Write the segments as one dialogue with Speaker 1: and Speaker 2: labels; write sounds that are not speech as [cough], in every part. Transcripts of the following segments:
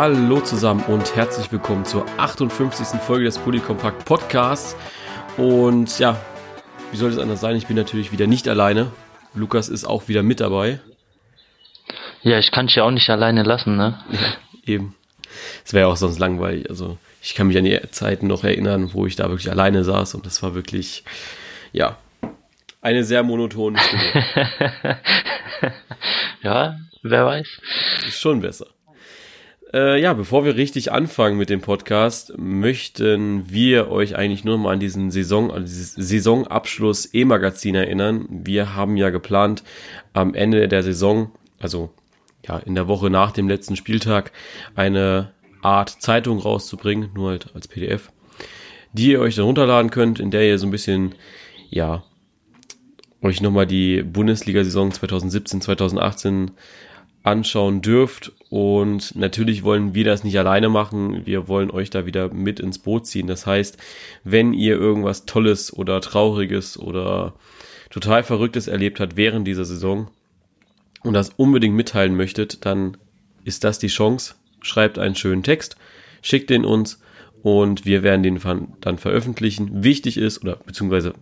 Speaker 1: Hallo zusammen und herzlich willkommen zur 58. Folge des Polykompakt Podcasts. Und ja, wie soll es anders sein? Ich bin natürlich wieder nicht alleine. Lukas ist auch wieder mit dabei.
Speaker 2: Ja, ich kann dich ja auch nicht alleine lassen, ne?
Speaker 1: Ja, eben. Es wäre ja auch sonst langweilig. Also ich kann mich an die Zeiten noch erinnern, wo ich da wirklich alleine saß und das war wirklich, ja, eine sehr monotone Stimme. [laughs]
Speaker 2: ja, wer weiß.
Speaker 1: Ist schon besser. Äh, ja, bevor wir richtig anfangen mit dem Podcast, möchten wir euch eigentlich nur mal an diesen Saison, an Saisonabschluss E-Magazin erinnern. Wir haben ja geplant, am Ende der Saison, also ja, in der Woche nach dem letzten Spieltag, eine Art Zeitung rauszubringen, nur halt als PDF, die ihr euch dann runterladen könnt, in der ihr so ein bisschen, ja, euch nochmal die Bundesliga-Saison 2017, 2018 anschauen dürft. Und natürlich wollen wir das nicht alleine machen. Wir wollen euch da wieder mit ins Boot ziehen. Das heißt, wenn ihr irgendwas Tolles oder Trauriges oder total Verrücktes erlebt habt während dieser Saison und das unbedingt mitteilen möchtet, dann ist das die Chance. Schreibt einen schönen Text, schickt den uns und wir werden den dann veröffentlichen. Wichtig ist, oder beziehungsweise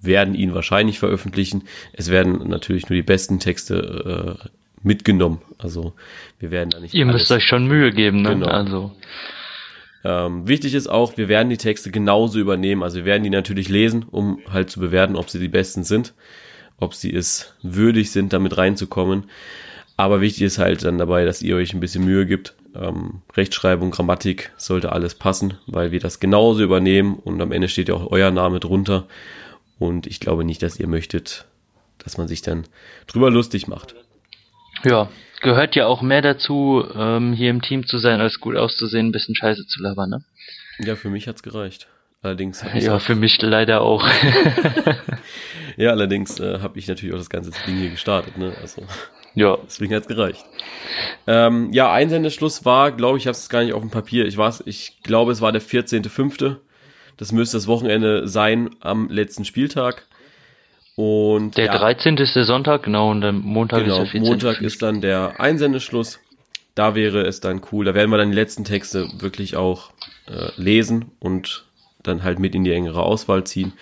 Speaker 1: werden ihn wahrscheinlich veröffentlichen. Es werden natürlich nur die besten Texte äh, mitgenommen. Also wir werden da nicht.
Speaker 2: Ihr müsst euch schon Mühe geben, ne? Genau. Also.
Speaker 1: Ähm, wichtig ist auch, wir werden die Texte genauso übernehmen. Also wir werden die natürlich lesen, um halt zu bewerten, ob sie die besten sind, ob sie es würdig sind, damit reinzukommen. Aber wichtig ist halt dann dabei, dass ihr euch ein bisschen Mühe gibt. Ähm, Rechtschreibung, Grammatik sollte alles passen, weil wir das genauso übernehmen und am Ende steht ja auch euer Name drunter. Und ich glaube nicht, dass ihr möchtet, dass man sich dann drüber lustig macht.
Speaker 2: Ja, gehört ja auch mehr dazu, ähm, hier im Team zu sein, als gut auszusehen, ein bisschen Scheiße zu labern, ne?
Speaker 1: Ja, für mich hat's gereicht. Allerdings
Speaker 2: ja, für mich leider auch. [laughs]
Speaker 1: ja, allerdings äh, habe ich natürlich auch das ganze Ding hier gestartet, ne? Also ja, deswegen hat's gereicht. Ähm, ja, Einsendeschluss war, glaube ich, ich habe es gar nicht auf dem Papier. Ich weiß, ich glaube, es war der 14.5. Das müsste das Wochenende sein am letzten Spieltag. Und
Speaker 2: der ja, 13. ist der Sonntag, genau, und der Montag genau, ist der
Speaker 1: 14. Montag ist dann der Einsendeschluss. Da wäre es dann cool. Da werden wir dann die letzten Texte wirklich auch äh, lesen und dann halt mit in die engere Auswahl ziehen.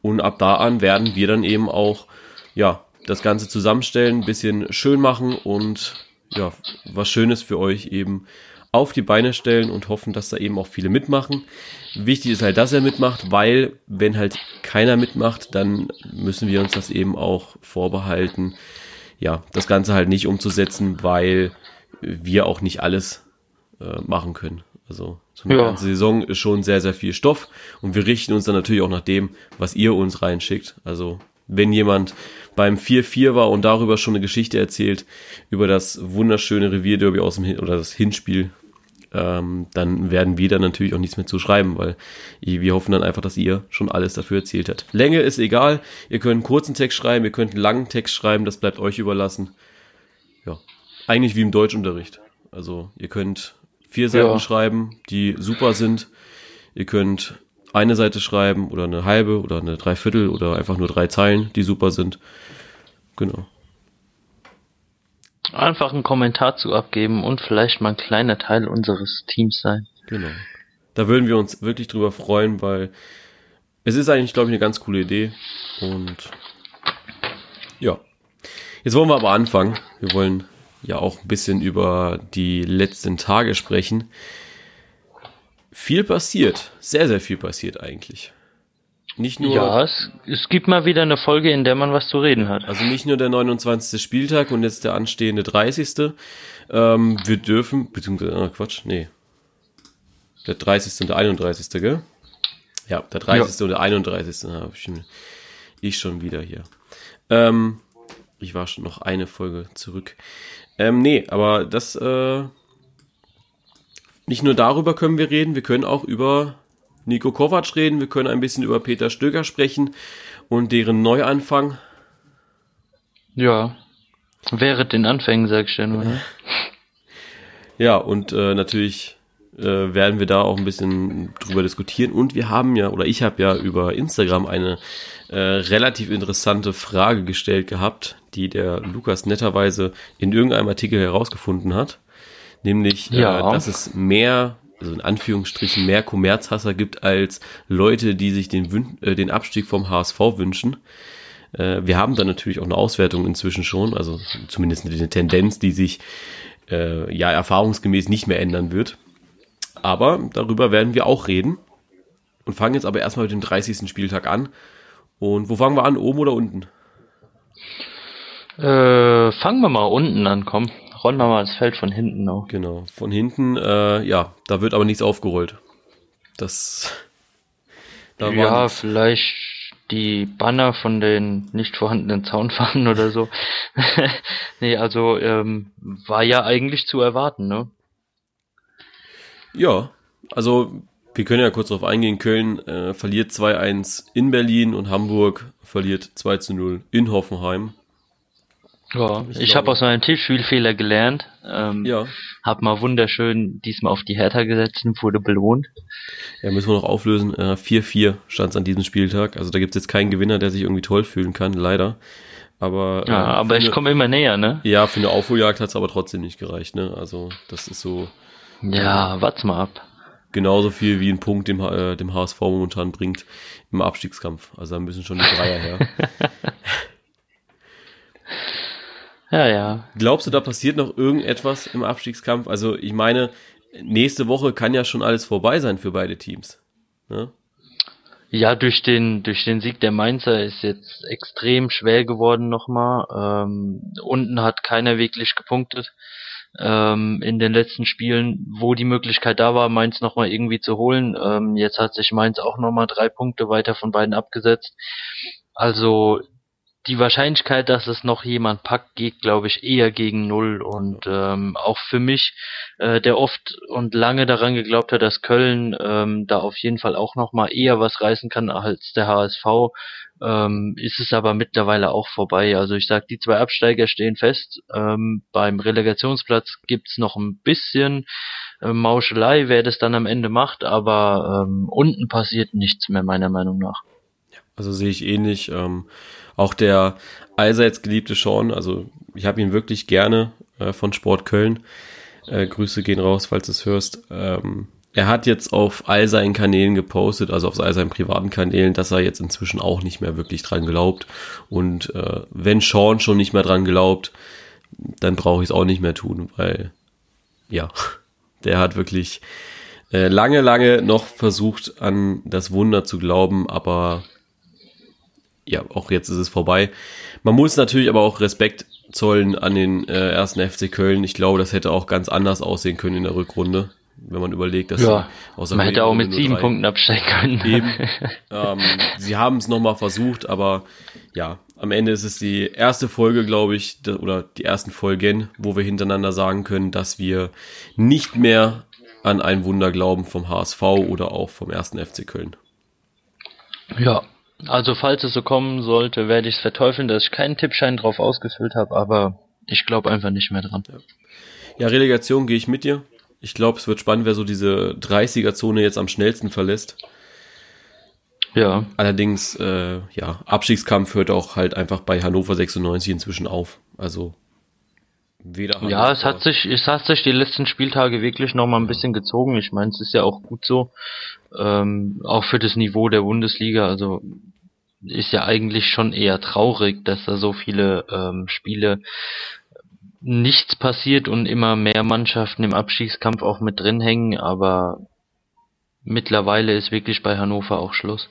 Speaker 1: Und ab da an werden wir dann eben auch, ja, das Ganze zusammenstellen, ein bisschen schön machen und ja, was Schönes für euch eben auf die Beine stellen und hoffen, dass da eben auch viele mitmachen. Wichtig ist halt, dass er mitmacht, weil wenn halt keiner mitmacht, dann müssen wir uns das eben auch vorbehalten, ja, das Ganze halt nicht umzusetzen, weil wir auch nicht alles äh, machen können. Also so eine ja. ganze Saison ist schon sehr, sehr viel Stoff und wir richten uns dann natürlich auch nach dem, was ihr uns reinschickt. Also wenn jemand beim 4-4 war und darüber schon eine Geschichte erzählt, über das wunderschöne Revierderby aus dem Hin oder das Hinspiel ähm, dann werden wir dann natürlich auch nichts mehr zu schreiben, weil wir hoffen dann einfach, dass ihr schon alles dafür erzählt habt. Länge ist egal, ihr könnt einen kurzen Text schreiben, ihr könnt einen langen Text schreiben, das bleibt euch überlassen. Ja, eigentlich wie im Deutschunterricht. Also ihr könnt vier Seiten ja. schreiben, die super sind. Ihr könnt eine Seite schreiben oder eine halbe oder eine Dreiviertel oder einfach nur drei Zeilen, die super sind. Genau.
Speaker 2: Einfach einen Kommentar zu abgeben und vielleicht mal ein kleiner Teil unseres Teams sein.
Speaker 1: Genau. Da würden wir uns wirklich drüber freuen, weil es ist eigentlich, glaube ich, eine ganz coole Idee. Und ja. Jetzt wollen wir aber anfangen. Wir wollen ja auch ein bisschen über die letzten Tage sprechen. Viel passiert. Sehr, sehr viel passiert eigentlich. Nicht nur.
Speaker 2: Ja, es, es gibt mal wieder eine Folge, in der man was zu reden hat.
Speaker 1: Also nicht nur der 29. Spieltag und jetzt der anstehende 30. Ähm, wir dürfen, beziehungsweise, oh Quatsch, nee. Der 30. und der 31. gell? Ja, der 30. Ja. und der 31. habe ich, ich schon wieder hier. Ähm, ich war schon noch eine Folge zurück. Ähm, nee, aber das, äh, nicht nur darüber können wir reden, wir können auch über Nico Kovac reden, wir können ein bisschen über Peter Stöger sprechen und deren Neuanfang.
Speaker 2: Ja, wäre den Anfängen, sag ich ja nur. Ne?
Speaker 1: Ja, und äh, natürlich äh, werden wir da auch ein bisschen drüber diskutieren. Und wir haben ja, oder ich habe ja über Instagram eine äh, relativ interessante Frage gestellt gehabt, die der Lukas netterweise in irgendeinem Artikel herausgefunden hat. nämlich,
Speaker 2: Ja.
Speaker 1: äh, dass es mehr, also in Anführungsstrichen, mehr Kommerzhasser gibt als Leute, die sich den, Wün- äh, den Abstieg vom HSV wünschen. Äh, wir haben da natürlich auch eine Auswertung inzwischen schon, also zumindest eine Tendenz, die sich äh, ja erfahrungsgemäß nicht mehr ändern wird. Aber darüber werden wir auch reden und fangen jetzt aber erstmal mit dem 30. Spieltag an. Und wo fangen wir an, oben oder unten?
Speaker 2: Äh, fangen wir mal unten an, komm. Rollen wir mal das Feld von hinten auf.
Speaker 1: Genau, von hinten, äh, ja, da wird aber nichts aufgerollt. Das, da
Speaker 2: ja, vielleicht die Banner von den nicht vorhandenen Zaunfahnen [laughs] oder so. [laughs] nee, also ähm, war ja eigentlich zu erwarten, ne?
Speaker 1: Ja, also wir können ja kurz darauf eingehen. Köln äh, verliert 2-1 in Berlin und Hamburg verliert 2-0 in Hoffenheim.
Speaker 2: Ja,
Speaker 1: Ich
Speaker 2: habe aus meinem Tippspielfehler gelernt. Ähm,
Speaker 1: Ja,
Speaker 2: Hab mal wunderschön diesmal auf die Hertha gesetzt und wurde belohnt.
Speaker 1: ja müssen wir noch auflösen. Äh, 4-4 stand es an diesem Spieltag. Also da gibt es jetzt keinen Gewinner, der sich irgendwie toll fühlen kann, leider. Aber, äh,
Speaker 2: Ja, aber ich komme immer näher, ne?
Speaker 1: Ja, für eine Aufholjagd hat es aber trotzdem nicht gereicht. Ne? Also das ist so
Speaker 2: Ja, wart's mal ab.
Speaker 1: genauso viel wie ein Punkt, dem, äh, dem HSV momentan bringt im Abstiegskampf. Also da müssen schon die Dreier her. [laughs]
Speaker 2: Ja, ja.
Speaker 1: Glaubst du, da passiert noch irgendetwas im Abstiegskampf? Also ich meine, nächste Woche kann ja schon alles vorbei sein für beide Teams. Ne?
Speaker 2: Ja, durch den, durch den Sieg der Mainzer ist jetzt extrem schwer geworden nochmal. Ähm, unten hat keiner wirklich gepunktet. Ähm, in den letzten Spielen, wo die Möglichkeit da war, Mainz nochmal irgendwie zu holen. Ähm, jetzt hat sich Mainz auch nochmal drei Punkte weiter von beiden abgesetzt. Also die Wahrscheinlichkeit, dass es noch jemand packt, geht, glaube ich, eher gegen null. Und ähm, auch für mich, äh, der oft und lange daran geglaubt hat, dass Köln ähm, da auf jeden Fall auch noch mal eher was reißen kann als der HSV, ähm, ist es aber mittlerweile auch vorbei. Also ich sag, die zwei Absteiger stehen fest. Ähm, beim Relegationsplatz gibt's noch ein bisschen äh, Mauschelei, wer das dann am Ende macht, aber ähm, unten passiert nichts mehr meiner Meinung nach.
Speaker 1: Also sehe ich ähnlich. Ähm, auch der allseits geliebte Sean, also ich habe ihn wirklich gerne äh, von Sport Köln. Äh, Grüße gehen raus, falls du es hörst. Ähm, er hat jetzt auf all seinen Kanälen gepostet, also auf all seinen privaten Kanälen, dass er jetzt inzwischen auch nicht mehr wirklich dran glaubt. Und äh, wenn Sean schon nicht mehr dran glaubt, dann brauche ich es auch nicht mehr tun, weil ja, [laughs] der hat wirklich äh, lange, lange noch versucht an das Wunder zu glauben, aber ja, auch jetzt ist es vorbei. Man muss natürlich aber auch Respekt zollen an den äh, ersten FC Köln. Ich glaube, das hätte auch ganz anders aussehen können in der Rückrunde, wenn man überlegt, dass
Speaker 2: Ja,
Speaker 1: sie
Speaker 2: man hätte auch mit sieben
Speaker 1: drei-
Speaker 2: Punkten absteigen können.
Speaker 1: Eben. [laughs] ähm, sie haben es nochmal versucht, aber ja, am Ende ist es die erste Folge, glaube ich, oder die ersten Folgen, wo wir hintereinander sagen können, dass wir nicht mehr an ein Wunder glauben vom HSV oder auch vom ersten FC Köln.
Speaker 2: Ja, also falls es so kommen sollte, werde ich es verteufeln, dass ich keinen Tippschein drauf ausgefüllt habe, aber ich glaube einfach nicht mehr dran.
Speaker 1: Ja, Relegation gehe ich mit dir. Ich glaube, es wird spannend, wer so diese 30er-Zone jetzt am schnellsten verlässt.
Speaker 2: Ja,
Speaker 1: Allerdings, äh, ja, Abstiegskampf hört auch halt einfach bei Hannover 96 inzwischen auf. Also weder
Speaker 2: ja, es hat sich, es hat sich die letzten Spieltage wirklich noch mal ein bisschen gezogen. Ich meine, es ist ja auch gut so, ähm, auch für das Niveau der Bundesliga. Also ist ja eigentlich schon eher traurig, dass da so viele ähm, Spiele nichts passiert und immer mehr Mannschaften im Abstiegskampf auch mit drin hängen. Aber mittlerweile ist wirklich bei Hannover auch Schluss.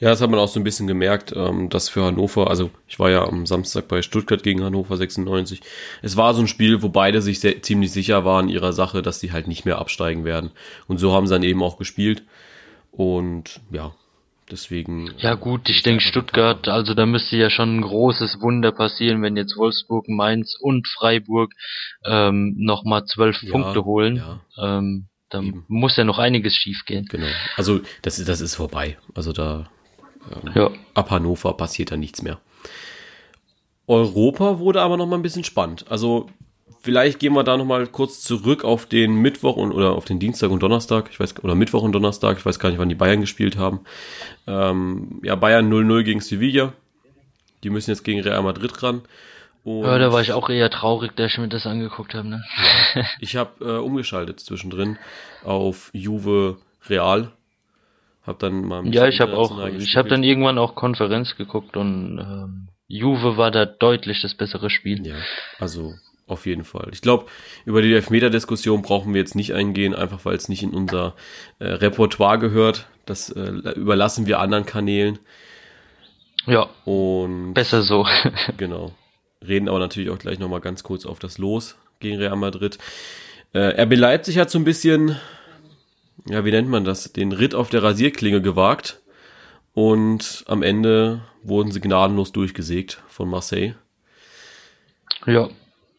Speaker 1: Ja, das hat man auch so ein bisschen gemerkt, ähm, dass für Hannover, also ich war ja am Samstag bei Stuttgart gegen Hannover 96. Es war so ein Spiel, wo beide sich sehr, ziemlich sicher waren ihrer Sache, dass sie halt nicht mehr absteigen werden. Und so haben sie dann eben auch gespielt. Und ja, deswegen.
Speaker 2: Ja gut, ich denke Stuttgart, also da müsste ja schon ein großes Wunder passieren, wenn jetzt Wolfsburg, Mainz und Freiburg ähm, nochmal zwölf
Speaker 1: Ja,
Speaker 2: Punkte holen.
Speaker 1: ja.
Speaker 2: Ähm, da
Speaker 1: Eben.
Speaker 2: muss ja noch einiges schiefgehen.
Speaker 1: Genau. Also das, ist- das ist vorbei. Also da
Speaker 2: Ja.
Speaker 1: ab Hannover passiert da nichts mehr. Europa wurde aber noch mal ein bisschen spannend. Also vielleicht gehen wir da noch mal kurz zurück auf den Mittwoch und, oder auf den Dienstag und Donnerstag. Ich weiß oder Mittwoch und Donnerstag. Ich weiß gar nicht, wann die Bayern gespielt haben. Ähm, ja, Bayern 0-0 gegen Sevilla. Die müssen jetzt gegen Real Madrid ran.
Speaker 2: Und ja, da war ich auch eher traurig, dass ich mir das angeguckt habe. Ne?
Speaker 1: Ja. [laughs] Ich habe äh, umgeschaltet zwischendrin auf Juve Real.
Speaker 2: Hab dann mal ja, ich habe auch, gespielt. ich habe dann irgendwann auch Konferenz geguckt und ähm, Juve war da deutlich das bessere Spiel.
Speaker 1: Ja, also auf jeden Fall. Ich glaube, über die Elfmeter-Diskussion brauchen wir jetzt nicht eingehen, einfach weil es nicht in unser äh, Repertoire gehört. Das äh, überlassen wir anderen Kanälen.
Speaker 2: Ja.
Speaker 1: Und
Speaker 2: besser so. [laughs]
Speaker 1: genau. Reden aber natürlich auch gleich nochmal ganz kurz auf das Los gegen Real Madrid. Äh, RB Leipzig hat so ein bisschen, ja, wie nennt man das, den Ritt auf der Rasierklinge gewagt. Und am Ende wurden sie gnadenlos durchgesägt von Marseille.
Speaker 2: Ja.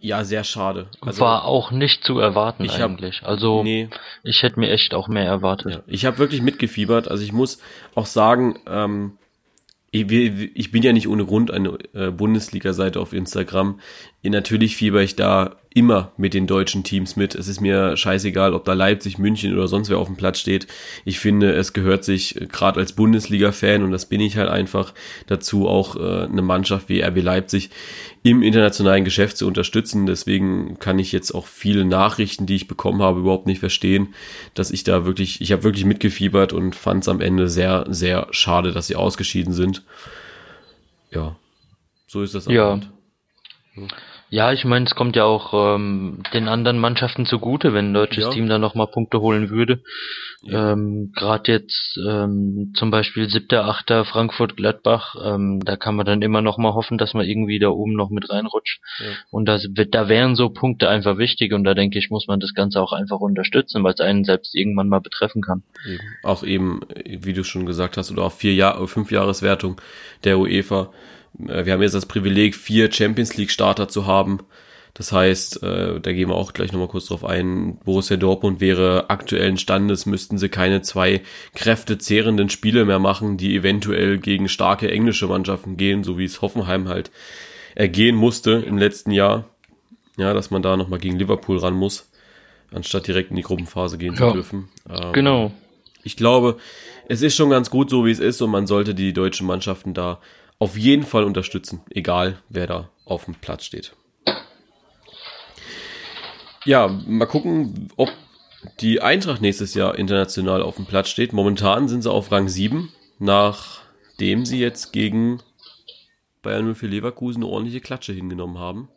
Speaker 1: Ja, sehr schade.
Speaker 2: Also, War auch nicht zu erwarten eigentlich. Hab, also nee. ich hätte mir echt auch mehr erwartet. Ja,
Speaker 1: ich habe wirklich mitgefiebert. Also ich muss auch sagen, ähm, ich, ich bin ja nicht ohne Grund eine äh, Bundesliga-Seite auf Instagram. Natürlich fieber ich da immer mit den deutschen Teams mit. Es ist mir scheißegal, ob da Leipzig, München oder sonst wer auf dem Platz steht. Ich finde, es gehört sich äh, gerade als Bundesliga-Fan, und das bin ich halt einfach, dazu auch äh, eine Mannschaft wie RB Leipzig im internationalen Geschäft zu unterstützen. Deswegen kann ich jetzt auch viele Nachrichten, die ich bekommen habe, überhaupt nicht verstehen, dass ich da wirklich, ich habe wirklich mitgefiebert und fand es am Ende sehr, sehr schade, dass sie ausgeschieden sind. Ja, so ist das.
Speaker 2: Ja. Hm. Ja, ich meine, es kommt ja auch ähm, den anderen Mannschaften zugute, wenn ein deutsches ja. Team da nochmal Punkte holen würde. Ja. Ähm, Gerade jetzt ähm, zum Beispiel siebter, achter Frankfurt Gladbach, ähm, da kann man dann immer noch mal hoffen, dass man irgendwie da oben noch mit reinrutscht. Ja. Und das, da wären so Punkte einfach wichtig und da denke ich, muss man das Ganze auch einfach unterstützen, weil es einen selbst irgendwann mal betreffen kann.
Speaker 1: Eben. Auch eben, wie du schon gesagt hast, oder auch vier Jahre, fünf Jahreswertung der UEFA wir haben jetzt das Privileg, vier Champions League Starter zu haben. Das heißt, äh, da gehen wir auch gleich nochmal kurz drauf ein. Borussia Dortmund wäre aktuellen Standes, müssten sie keine zwei kräftezehrenden Spiele mehr machen, die eventuell gegen starke englische Mannschaften gehen, so wie es Hoffenheim halt ergehen musste im letzten Jahr. Ja, dass man da nochmal gegen Liverpool ran muss, anstatt direkt in die Gruppenphase gehen ja, zu dürfen.
Speaker 2: Ähm, genau.
Speaker 1: Ich glaube, es ist schon ganz gut so, wie es ist und man sollte die deutschen Mannschaften da auf jeden Fall unterstützen, egal wer da auf dem Platz steht. Ja, mal gucken, ob die Eintracht nächstes Jahr international auf dem Platz steht. Momentan sind sie auf Rang 7, nachdem sie jetzt gegen Bayern 04 Leverkusen eine ordentliche Klatsche hingenommen haben.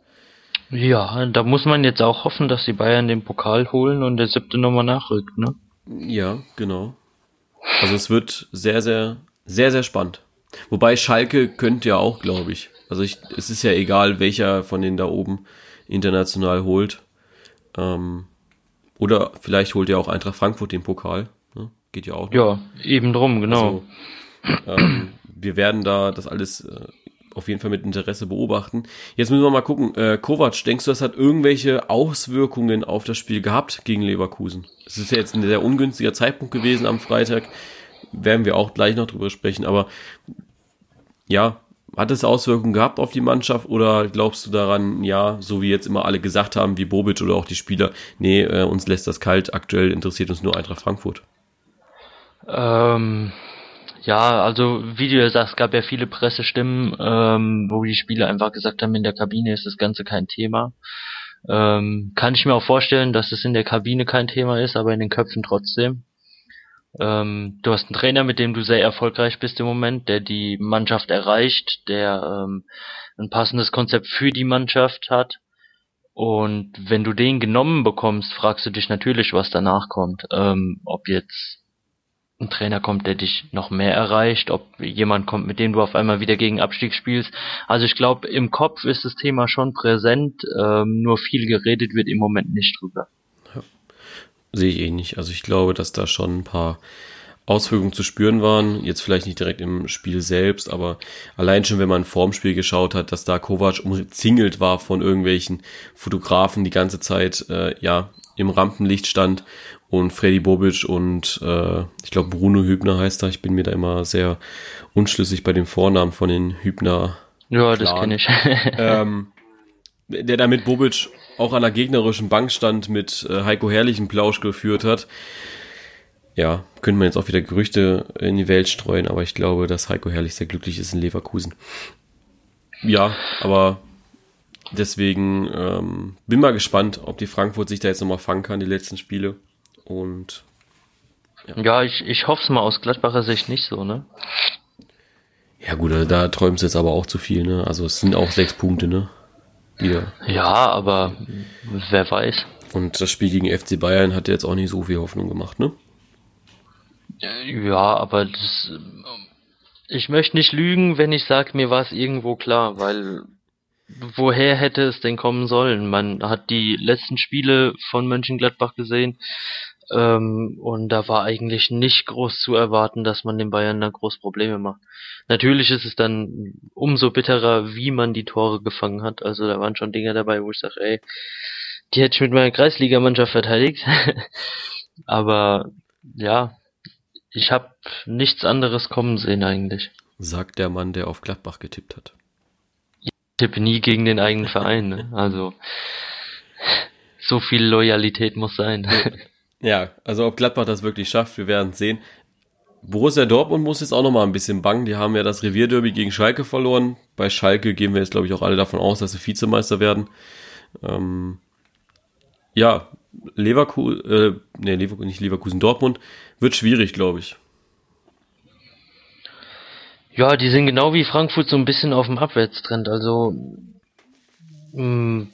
Speaker 2: Ja, da muss man jetzt auch hoffen, dass die Bayern den Pokal holen und der siebte nochmal nachrückt, ne?
Speaker 1: Ja, genau. Also es wird sehr, sehr, sehr, sehr spannend. Wobei Schalke könnte ja auch, glaube ich. Also ich, es ist ja egal, welcher von denen da oben international holt. Ähm, oder vielleicht holt ja auch Eintracht Frankfurt den Pokal. Ne? Geht ja auch.
Speaker 2: Noch. Ja, eben drum, genau.
Speaker 1: Also, ähm, wir werden da das alles äh, auf jeden Fall mit Interesse beobachten. Jetzt müssen wir mal gucken. Äh, Kovac, denkst du, das hat irgendwelche Auswirkungen auf das Spiel gehabt gegen Leverkusen? Es ist ja jetzt ein sehr ungünstiger Zeitpunkt gewesen am Freitag werden wir auch gleich noch drüber sprechen, aber ja, hat es Auswirkungen gehabt auf die Mannschaft oder glaubst du daran, ja, so wie jetzt immer alle gesagt haben, wie Bobic oder auch die Spieler, nee, äh, uns lässt das kalt, aktuell interessiert uns nur Eintracht Frankfurt?
Speaker 2: Ähm, ja, also wie du ja sagst, gab ja viele Pressestimmen, ähm, wo die Spieler einfach gesagt haben, in der Kabine ist das Ganze kein Thema. Ähm, kann ich mir auch vorstellen, dass es in der Kabine kein Thema ist, aber in den Köpfen trotzdem. Ähm, du hast einen Trainer, mit dem du sehr erfolgreich bist im Moment, der die Mannschaft erreicht, der ähm, ein passendes Konzept für die Mannschaft hat. Und wenn du den genommen bekommst, fragst du dich natürlich, was danach kommt. Ähm, ob jetzt ein Trainer kommt, der dich noch mehr erreicht, ob jemand kommt, mit dem du auf einmal wieder gegen Abstieg spielst. Also ich glaube, im Kopf ist das Thema schon präsent, ähm, nur viel geredet wird im Moment nicht drüber
Speaker 1: sehe ich ähnlich. Also ich glaube, dass da schon ein paar Auswirkungen zu spüren waren. Jetzt vielleicht nicht direkt im Spiel selbst, aber allein schon, wenn man vorm Spiel geschaut hat, dass da Kovac umzingelt war von irgendwelchen Fotografen die ganze Zeit, äh, ja, im Rampenlicht stand und Freddy Bobic und äh, ich glaube Bruno Hübner heißt er. Ich bin mir da immer sehr unschlüssig bei dem Vornamen von den Hübner.
Speaker 2: Ja, das kenne ich.
Speaker 1: ähm, [laughs] der da mit Bobic auch an der gegnerischen Bank stand, mit äh, Heiko Herrlichen Plausch geführt hat. Ja, könnte man jetzt auch wieder Gerüchte in die Welt streuen, aber ich glaube, dass Heiko Herrlich sehr glücklich ist in Leverkusen. Ja, aber deswegen ähm, bin mal gespannt, ob die Frankfurt sich da jetzt nochmal fangen kann, die letzten Spiele. Und
Speaker 2: ja, ja ich, ich hoffe es mal aus Gladbacher Sicht nicht so, ne?
Speaker 1: Ja gut, also da träumst du jetzt aber auch zu viel, ne? Also es sind auch sechs Punkte, ne?
Speaker 2: Wieder. Ja, aber wer weiß.
Speaker 1: Und das Spiel gegen FC Bayern hat jetzt auch nicht so viel Hoffnung gemacht, ne?
Speaker 2: Ja, aber das, ich möchte nicht lügen, wenn ich sage, mir war es irgendwo klar, weil woher hätte es denn kommen sollen? Man hat die letzten Spiele von Mönchengladbach gesehen ähm, und da war eigentlich nicht groß zu erwarten, dass man den Bayern da groß Probleme macht. Natürlich ist es dann umso bitterer, wie man die Tore gefangen hat. Also da waren schon Dinge dabei, wo ich sage, ey, die hätte ich mit meiner Kreisligamannschaft verteidigt. [laughs] Aber ja, ich habe nichts anderes kommen sehen eigentlich.
Speaker 1: Sagt der Mann, der auf Gladbach getippt hat.
Speaker 2: Ich tippe nie gegen den eigenen Verein. Ne? Also so viel Loyalität muss sein. [laughs]
Speaker 1: Ja, also ob Gladbach das wirklich schafft, wir werden sehen. Borussia Dortmund muss jetzt auch noch mal ein bisschen bangen. Die haben ja das Revierderby gegen Schalke verloren. Bei Schalke gehen wir jetzt, glaube ich, auch alle davon aus, dass sie Vizemeister werden. Ähm, ja, Leverkusen, äh, nee, Leverkusen, nicht Leverkusen, Dortmund wird schwierig, glaube ich.
Speaker 2: Ja, die sind genau wie Frankfurt so ein bisschen auf dem Abwärtstrend. Also mh, mm,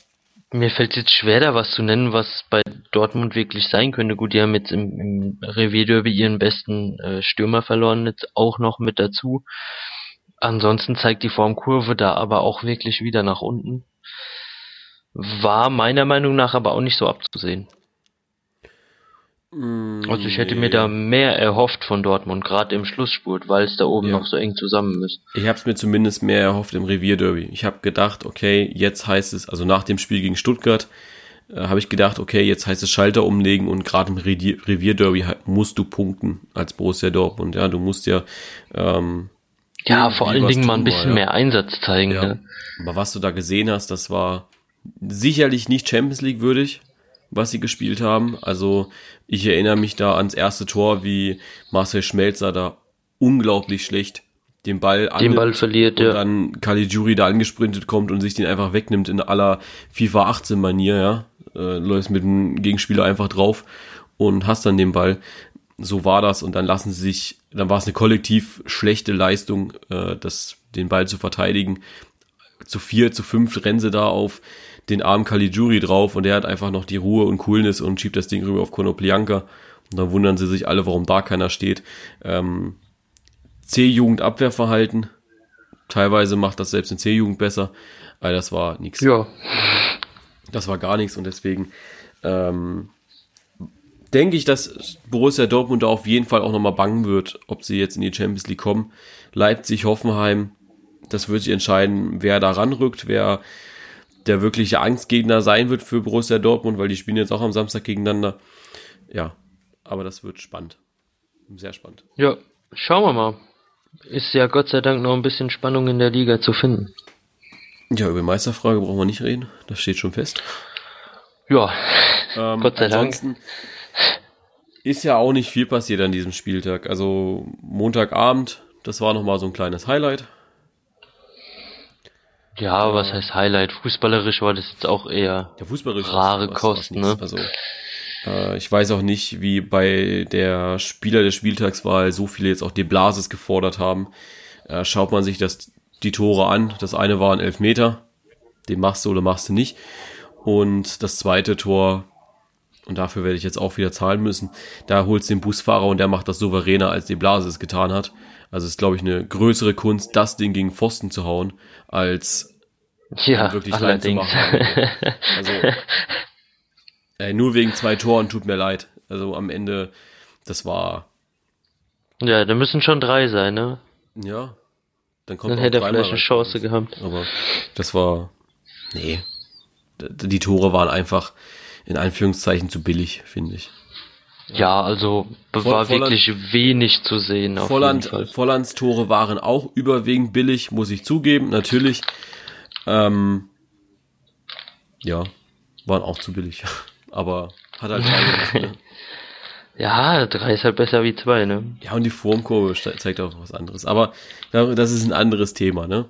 Speaker 2: mir fällt jetzt schwer, da was zu nennen, was bei Dortmund wirklich sein könnte. Gut, die haben jetzt im, im Revierderby ihren besten äh, Stürmer verloren, jetzt auch noch mit dazu. Ansonsten zeigt die Formkurve da aber auch wirklich wieder nach unten. War meiner Meinung nach aber auch nicht so abzusehen. Also ich hätte mir da mehr erhofft von Dortmund, gerade im Schlussspurt, weil es da oben ja. noch so eng zusammen ist.
Speaker 1: Ich habe es mir zumindest mehr erhofft im Revierderby. Ich habe gedacht, okay, jetzt heißt es, also nach dem Spiel gegen Stuttgart, äh, habe ich gedacht, okay, jetzt heißt es Schalter umlegen und gerade im Revierderby musst du punkten als Borussia Dortmund. Ja, du musst ja ähm,
Speaker 2: ja vor allen Dingen mal ein bisschen war, ja. mehr Einsatz zeigen. Ja. Ne?
Speaker 1: Aber was du da gesehen hast, das war sicherlich nicht Champions League würdig was sie gespielt haben. Also ich erinnere mich da ans erste Tor, wie Marcel Schmelzer da unglaublich schlecht den Ball
Speaker 2: den Ball verliert,
Speaker 1: und ja. dann Caligiuri da angesprintet kommt und sich den einfach wegnimmt in aller FIFA 18 Manier, ja. Äh, läufst mit dem Gegenspieler einfach drauf und hast dann den Ball. So war das und dann lassen sie sich, dann war es eine kollektiv schlechte Leistung, äh, das, den Ball zu verteidigen. Zu vier, zu fünf rennen sie da auf den armen Caligiuri drauf und der hat einfach noch die Ruhe und Coolness und schiebt das Ding rüber auf Konoplianka. Und dann wundern sie sich alle, warum da keiner steht. Ähm, C-Jugend-Abwehrverhalten. Teilweise macht das selbst in C-Jugend besser. Aber das war nichts.
Speaker 2: Ja.
Speaker 1: Das war gar nichts und deswegen ähm, denke ich, dass Borussia Dortmund da auf jeden Fall auch nochmal bangen wird, ob sie jetzt in die Champions League kommen. Leipzig, Hoffenheim, das wird sich entscheiden, wer da ranrückt, wer der wirkliche Angstgegner sein wird für Borussia Dortmund, weil die spielen jetzt auch am Samstag gegeneinander. Ja, aber das wird spannend. Sehr spannend.
Speaker 2: Ja, schauen wir mal. Ist ja Gott sei Dank noch ein bisschen Spannung in der Liga zu finden.
Speaker 1: Ja, über Meisterfrage brauchen wir nicht reden. Das steht schon fest.
Speaker 2: Ja, ähm, Gott sei Dank.
Speaker 1: Ist ja auch nicht viel passiert an diesem Spieltag. Also Montagabend, das war nochmal so ein kleines Highlight.
Speaker 2: Ja, was heißt Highlight? Fußballerisch war das jetzt auch eher
Speaker 1: ja, fußballerisch
Speaker 2: rare was ne?
Speaker 1: Also, äh, ich weiß auch nicht, wie bei der Spieler der Spieltagswahl so viele jetzt auch die Blases gefordert haben. Äh, schaut man sich das, die Tore an. Das eine war ein Elfmeter. Den machst du oder machst du nicht. Und das zweite Tor, und dafür werde ich jetzt auch wieder zahlen müssen, da holst du den Busfahrer und der macht das souveräner, als die Blase es getan hat. Also ist, glaube ich, eine größere Kunst, das Ding gegen Pfosten zu hauen, als
Speaker 2: ja, wirklich allerdings. reinzumachen.
Speaker 1: Also, [laughs] ey, nur wegen zwei Toren tut mir leid. Also am Ende, das war.
Speaker 2: Ja, da müssen schon drei sein, ne?
Speaker 1: Ja.
Speaker 2: Dann, kommt dann hätte er vielleicht eine Chance gehabt.
Speaker 1: Aber das war. Nee. Die Tore waren einfach in Anführungszeichen zu billig, finde ich.
Speaker 2: Ja, also war Volland, wirklich wenig zu sehen.
Speaker 1: Volland. Vollands Tore waren auch überwiegend billig, muss ich zugeben, natürlich. Ähm, ja, waren auch zu billig. [laughs] Aber hat halt drei gemacht, ne? [laughs]
Speaker 2: Ja, drei ist halt besser wie zwei, ne?
Speaker 1: Ja, und die Formkurve zeigt auch was anderes. Aber das ist ein anderes Thema, ne?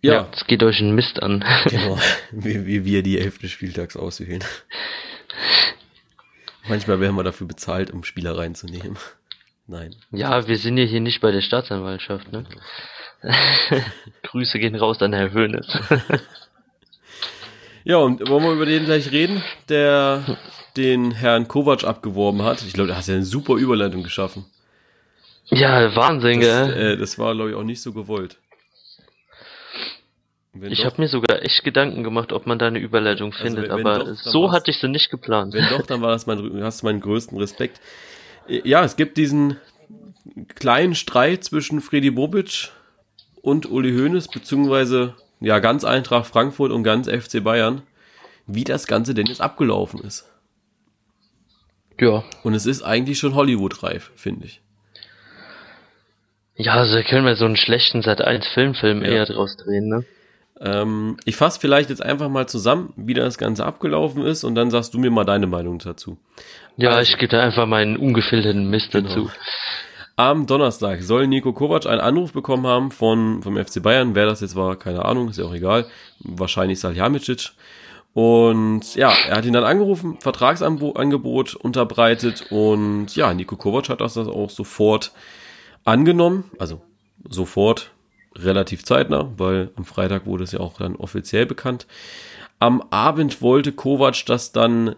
Speaker 2: Ja, es geht euch ein Mist an. [laughs]
Speaker 1: Genau, wie, wie wir die elfte Spieltags auswählen. Manchmal werden wir dafür bezahlt, um Spieler reinzunehmen. Nein.
Speaker 2: Ja, wir sind ja hier nicht bei der Staatsanwaltschaft, ne? [laughs] Grüße gehen raus an Herr Höhnes.
Speaker 1: ja, und wollen wir über den gleich reden, der den Herrn Kovac abgeworben hat? Ich glaube, da hast ja eine super Überleitung geschaffen.
Speaker 2: Ja, Wahnsinn,
Speaker 1: Das,
Speaker 2: gell?
Speaker 1: äh, das war, glaube ich, auch nicht so gewollt. Wenn
Speaker 2: Ich habe mir sogar echt Gedanken gemacht, ob man da eine Überleitung findet,
Speaker 1: wenn- wenn
Speaker 2: aber
Speaker 1: doch,
Speaker 2: so hatte ich sie nicht geplant.
Speaker 1: Wenn doch, dann war das mein, hast du meinen größten Respekt. Ja, es gibt diesen kleinen Streit zwischen Freddy Bobic und Uli Hoeneß, beziehungsweise ja, ganz Eintracht Frankfurt und ganz FC Bayern, wie das Ganze denn jetzt abgelaufen ist.
Speaker 2: Ja.
Speaker 1: Und es ist eigentlich schon Hollywood-reif, finde ich.
Speaker 2: Ja, also können wir so einen schlechten Sat 1 Filmfilm
Speaker 1: Ja.
Speaker 2: eher draus drehen, ne?
Speaker 1: Ähm, ich fasse vielleicht jetzt einfach mal zusammen, wie das Ganze abgelaufen ist, und dann sagst du mir mal deine Meinung dazu.
Speaker 2: Ja,
Speaker 1: Also-
Speaker 2: ich gebe da einfach meinen ungefilterten Mist
Speaker 1: Genau.
Speaker 2: dazu.
Speaker 1: Am Donnerstag soll Nico Kovac einen Anruf bekommen haben von, vom FC Bayern. Wer das jetzt war, keine Ahnung, ist ja auch egal. Wahrscheinlich Salihamidzic. Und ja, er hat ihn dann angerufen, Vertragsangebot unterbreitet und ja, Nico Kovac hat das auch sofort angenommen. Also sofort, relativ zeitnah, weil am Freitag wurde es ja auch dann offiziell bekannt. Am Abend wollte Kovac das dann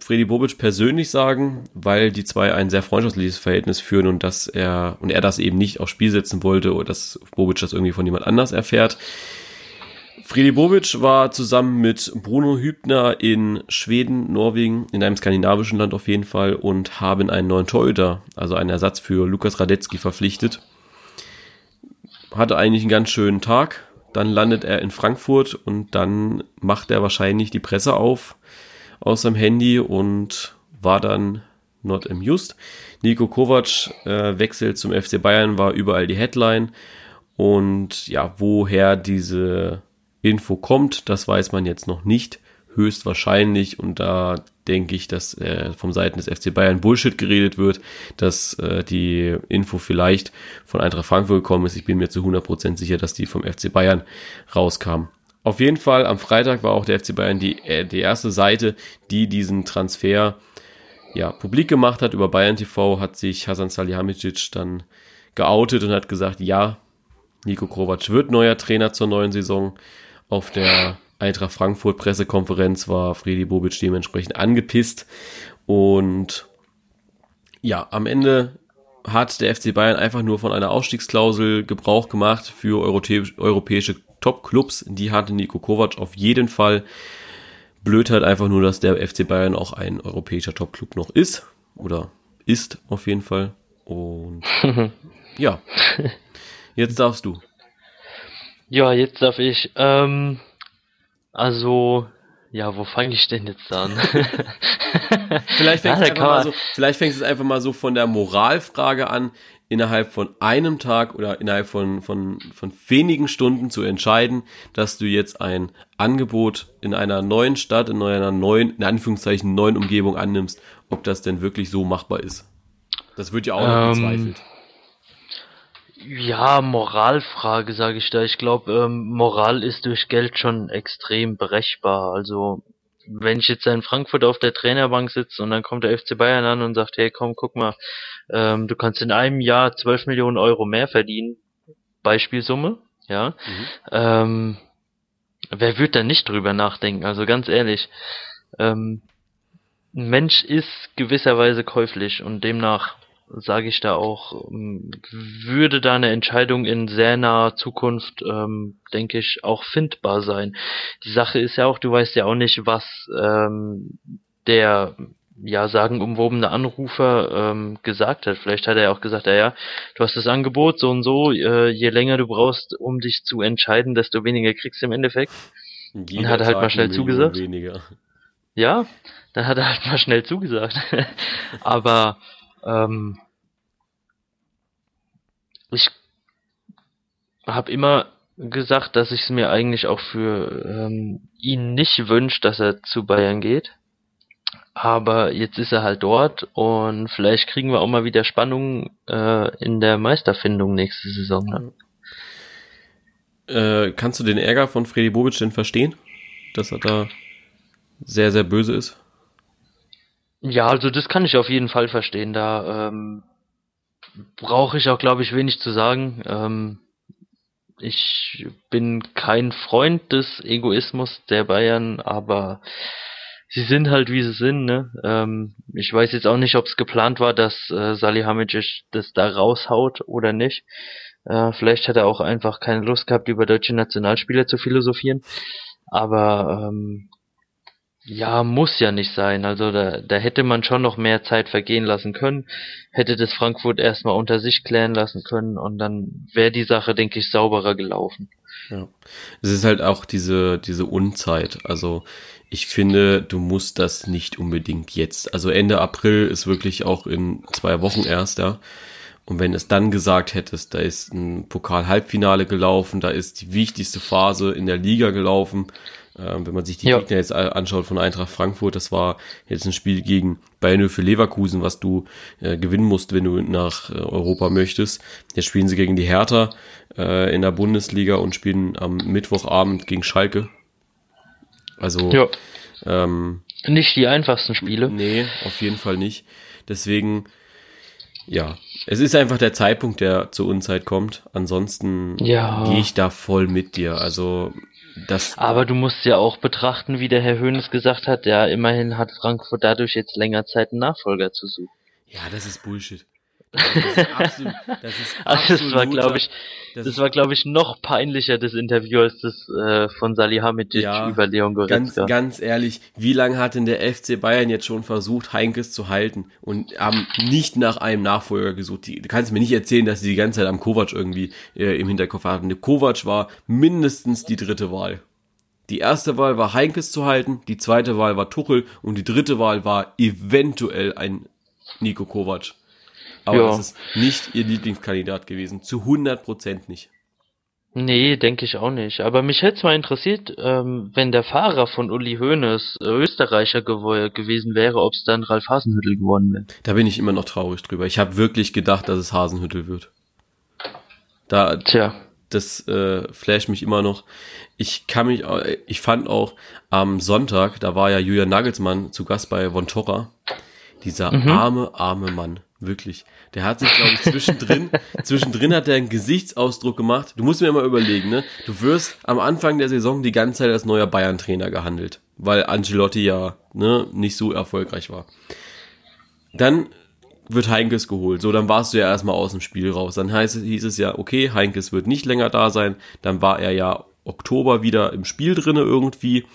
Speaker 1: Freddy Bobic persönlich sagen, weil die zwei ein sehr freundschaftliches Verhältnis führen und dass er und er das eben nicht aufs Spiel setzen wollte oder dass Bobic das irgendwie von jemand anders erfährt. Freddy Bobic war zusammen mit Bruno Hübner in Schweden, Norwegen, in einem skandinavischen Land auf jeden Fall und haben einen neuen Torhüter, also einen Ersatz für Lukas Radetzky verpflichtet. Hatte eigentlich einen ganz schönen Tag, dann landet er in Frankfurt und dann macht er wahrscheinlich die Presse auf aus seinem Handy und war dann not amused. Nico Kovac äh, wechselt zum FC Bayern, war überall die Headline. Und ja, woher diese Info kommt, das weiß man jetzt noch nicht. Höchstwahrscheinlich, und da denke ich, dass äh, vom Seiten des FC Bayern Bullshit geredet wird, dass äh, die Info vielleicht von Eintracht Frankfurt gekommen ist. Ich bin mir zu 100% sicher, dass die vom FC Bayern rauskam. Auf jeden Fall, am Freitag war auch der FC Bayern die, äh, die erste Seite, die diesen Transfer ja, publik gemacht hat. Über Bayern TV hat sich Hasan Salihamidzic dann geoutet und hat gesagt, ja, Nico Kovac wird neuer Trainer zur neuen Saison. Auf der Eintracht Frankfurt Pressekonferenz war Freddy Bobic dementsprechend angepisst. Und ja, am Ende hat der FC Bayern einfach nur von einer Ausstiegsklausel Gebrauch gemacht für europä- europäische Top-Clubs. Die hatte Nico Kovac auf jeden Fall. Blöd halt einfach nur, dass der FC Bayern auch ein europäischer Top-Club noch ist. Oder ist auf jeden Fall. Und [laughs] ja, jetzt darfst du.
Speaker 2: Ja, jetzt darf ich. Ähm, also, ja, wo fange ich denn jetzt an? [laughs]
Speaker 1: Vielleicht
Speaker 2: Ja,
Speaker 1: fängst,
Speaker 2: man-
Speaker 1: so, vielleicht fängst du es einfach mal so von der Moralfrage an, innerhalb von einem Tag oder innerhalb von, von, von wenigen Stunden zu entscheiden, dass du jetzt ein Angebot in einer neuen Stadt, in einer neuen, in Anführungszeichen neuen Umgebung annimmst, ob das denn wirklich so machbar ist. Das wird ja auch noch
Speaker 2: Ähm,
Speaker 1: bezweifelt.
Speaker 2: Ja, Moralfrage, sage ich da. Ich glaube, ähm, Moral ist durch Geld schon extrem berechbar. Also, wenn ich jetzt in Frankfurt auf der Trainerbank sitze und dann kommt der FC Bayern an und sagt, hey, komm, guck mal, ähm, du kannst in einem Jahr 12 Millionen Euro mehr verdienen, Beispielsumme, ja,
Speaker 1: Mhm.
Speaker 2: ähm, wer wird da nicht drüber nachdenken? Also ganz ehrlich, ähm, ein Mensch ist gewisserweise käuflich und demnach sage ich da auch, ähm, würde da eine Entscheidung in sehr naher Zukunft, ähm, denke ich, auch findbar sein. Die Sache ist ja auch, du weißt ja auch nicht, was ähm, der ja sagenumwobene Anrufer ähm, gesagt hat. Vielleicht hat er auch gesagt, ja, ja, du hast das Angebot so und so, äh, je länger du brauchst, um dich zu entscheiden, desto weniger kriegst du im Endeffekt.
Speaker 1: Jeder
Speaker 2: hat er halt mal schnell zugesagt.
Speaker 1: Weniger.
Speaker 2: Ja, dann hat er halt mal schnell zugesagt. [laughs] Aber ähm, ich habe immer gesagt, dass ich es mir eigentlich auch für ähm, ihn nicht wünsche, dass er zu Bayern geht. Aber jetzt ist er halt dort und vielleicht kriegen wir auch mal wieder Spannung äh, in der Meisterfindung nächste Saison. Ne?
Speaker 1: Äh, kannst du den Ärger von Freddy Bobic denn verstehen? Dass er da sehr, sehr böse ist?
Speaker 2: Ja, also das kann ich auf jeden Fall verstehen. Da ähm, brauche ich auch, glaube ich, wenig zu sagen. Ähm, ich bin kein Freund des Egoismus der Bayern, aber sie sind halt wie sie sind. Ne? Ähm, ich weiß jetzt auch nicht, ob es geplant war, dass äh, Salihamidzic das da raushaut oder nicht. Äh, vielleicht hat er auch einfach keine Lust gehabt, über deutsche Nationalspieler zu philosophieren. Aber ähm, ja, muss ja nicht sein. Also da, da hätte man schon noch mehr Zeit vergehen lassen können, hätte das Frankfurt erstmal unter sich klären lassen können und dann wäre die Sache, denke ich, sauberer gelaufen.
Speaker 1: Ja. Es ist halt auch diese, diese Unzeit. Also ich finde, du musst das nicht unbedingt jetzt. Also Ende April ist wirklich auch in zwei Wochen erst, ja. Und wenn es dann gesagt hättest, da ist ein Pokal-Halbfinale gelaufen, da ist die wichtigste Phase in der Liga gelaufen, ähm, wenn man sich die ja. Gegner jetzt anschaut von Eintracht Frankfurt, das war jetzt ein Spiel gegen Bayern für Leverkusen, was du äh, gewinnen musst, wenn du nach äh, Europa möchtest. Jetzt spielen sie gegen die Hertha äh, in der Bundesliga und spielen am Mittwochabend gegen Schalke. Also ja.
Speaker 2: ähm, nicht die einfachsten Spiele.
Speaker 1: Nee, auf jeden Fall nicht. Deswegen, ja, es ist einfach der Zeitpunkt, der zur Unzeit kommt. Ansonsten ja. gehe ich da voll mit dir. Also das
Speaker 2: Aber du musst ja auch betrachten, wie der Herr Höhnes gesagt hat, ja, immerhin hat Frankfurt dadurch jetzt länger Zeit, einen Nachfolger zu suchen.
Speaker 1: Ja, das ist Bullshit. Das ist absolut,
Speaker 2: das ist [laughs] also das war, glaube ich, das, das war, glaube ich, noch peinlicher, das Interview, als das äh, von Salihamidzic ja, über Leon Goretzka.
Speaker 1: Ganz, ganz ehrlich, wie lange hat denn der FC Bayern jetzt schon versucht, Heinkes zu halten und haben nicht nach einem Nachfolger gesucht? Du kannst mir nicht erzählen, dass sie die ganze Zeit am Kovac irgendwie äh, im Hinterkopf hatten. Der Kovac war mindestens die dritte Wahl. Die erste Wahl war Heinkes zu halten, die zweite Wahl war Tuchel und die dritte Wahl war eventuell ein Nico Kovac. Aber ja. das ist nicht ihr Lieblingskandidat gewesen. Zu 100 Prozent nicht.
Speaker 2: Nee, denke ich auch nicht. Aber mich hätte es mal interessiert, ähm, wenn der Fahrer von Uli Hoeneß äh, Österreicher gew gewesen wäre, ob es dann Ralf Hasenhüttel gewonnen wäre.
Speaker 1: Da bin ich immer noch traurig drüber. Ich habe wirklich gedacht, dass es Hasenhüttel wird. Da, Tja. Das äh, flasht mich immer noch. Ich kann mich, ich fand auch am Sonntag, da war ja Julian Nagelsmann zu Gast bei Von Torra. Dieser mhm. arme, arme Mann. Wirklich. Der hat sich, glaube ich, zwischendrin, [laughs] zwischendrin hat er einen Gesichtsausdruck gemacht. Du musst mir immer überlegen, ne? Du wirst am Anfang der Saison die ganze Zeit als neuer Bayern-Trainer gehandelt, weil Ancelotti ja, ne, nicht so erfolgreich war. Dann wird Heinkes geholt. So, dann warst du ja erstmal aus dem Spiel raus. Dann heißt, hieß es ja, okay, Heinkes wird nicht länger da sein. Dann war er ja Oktober wieder im Spiel drinne irgendwie.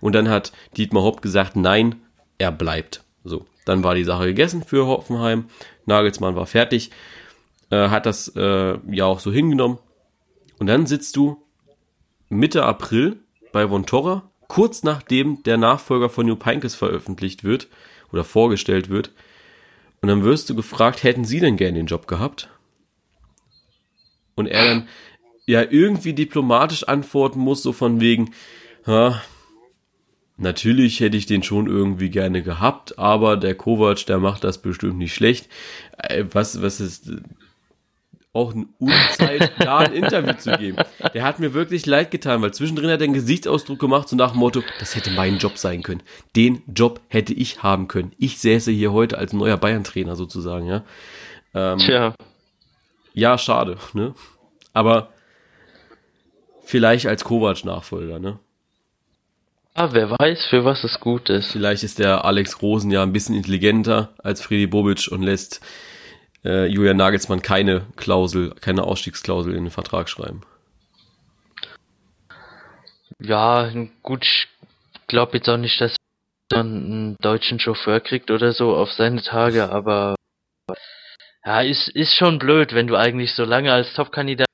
Speaker 1: Und dann hat Dietmar Hopp gesagt, nein, er bleibt. So, dann war die Sache gegessen für Hoffenheim. Nagelsmann war fertig, äh, hat das äh, ja auch so hingenommen. Und dann sitzt du Mitte April bei Von Torra, kurz nachdem der Nachfolger von New Heinkes veröffentlicht wird oder vorgestellt wird. Und dann wirst du gefragt, hätten sie denn gern den Job gehabt? Und er dann ja irgendwie diplomatisch antworten muss, so von wegen, Natürlich hätte ich den schon irgendwie gerne gehabt, aber der Kovac, der macht das bestimmt nicht schlecht. Äh, was, was ist auch eine Unzeit, da ein Interview zu geben. Der hat mir wirklich leid getan, weil zwischendrin hat er einen Gesichtsausdruck gemacht, so nach dem Motto, das hätte mein Job sein können. Den Job hätte ich haben können. Ich säße hier heute als neuer Bayern-Trainer sozusagen, ja. Ähm, Tja. Ja, schade, ne? Aber vielleicht als Kovac-Nachfolger, ne?
Speaker 2: Ah, wer weiß, für was es gut ist.
Speaker 1: Vielleicht ist der Alex Rosen ja ein bisschen intelligenter als Freddy Bobic und lässt äh, Julian Nagelsmann keine Klausel, keine Ausstiegsklausel in den Vertrag schreiben.
Speaker 2: Ja, gut, ich glaube jetzt auch nicht, dass man einen deutschen Chauffeur kriegt oder so auf seine Tage, aber ja, ist, ist schon blöd, wenn du eigentlich so lange als Top-Kandidat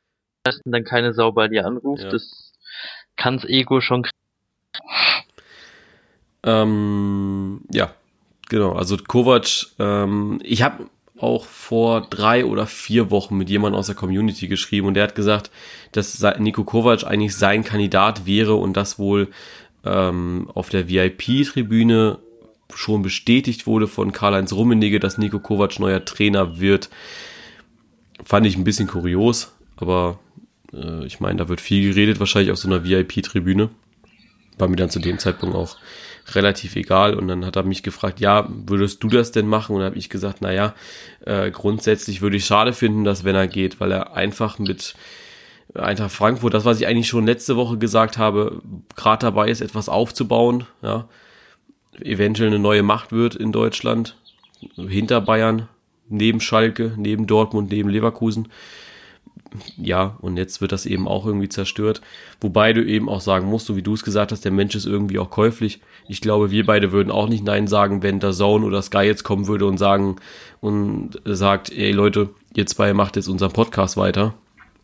Speaker 2: hast und dann keine Sau bei dir anruft. Ja. Das kann's Ego schon kriegen.
Speaker 1: Ähm, ja, genau. Also Kovac, ähm, ich habe auch vor drei oder vier Wochen mit jemandem aus der Community geschrieben und der hat gesagt, dass Nico Kovac eigentlich sein Kandidat wäre und das wohl ähm, auf der VIP-Tribüne schon bestätigt wurde von Karl-Heinz Rummenigge, dass Nico Kovac neuer Trainer wird. Fand ich ein bisschen kurios, aber Äh, ich meine, da wird viel geredet, wahrscheinlich auf so einer VIP-Tribüne. War mir dann zu dem Zeitpunkt auch relativ egal. Und dann hat er mich gefragt, ja, würdest du das denn machen? Und habe ich gesagt, naja, äh, grundsätzlich würde ich schade finden, dass wenn er geht, weil er einfach mit Eintracht Frankfurt, das, was ich eigentlich schon letzte Woche gesagt habe, gerade dabei ist, etwas aufzubauen, ja, eventuell eine neue Macht wird in Deutschland, hinter Bayern, neben Schalke, neben Dortmund, neben Leverkusen. Ja, und jetzt wird das eben auch irgendwie zerstört. Wobei du eben auch sagen musst, so wie du es gesagt hast, der Mensch ist irgendwie auch käuflich. Ich glaube, wir beide würden auch nicht Nein sagen, wenn der Zone oder Sky jetzt kommen würde und sagen und sagt, ey Leute, ihr zwei macht jetzt unseren Podcast weiter.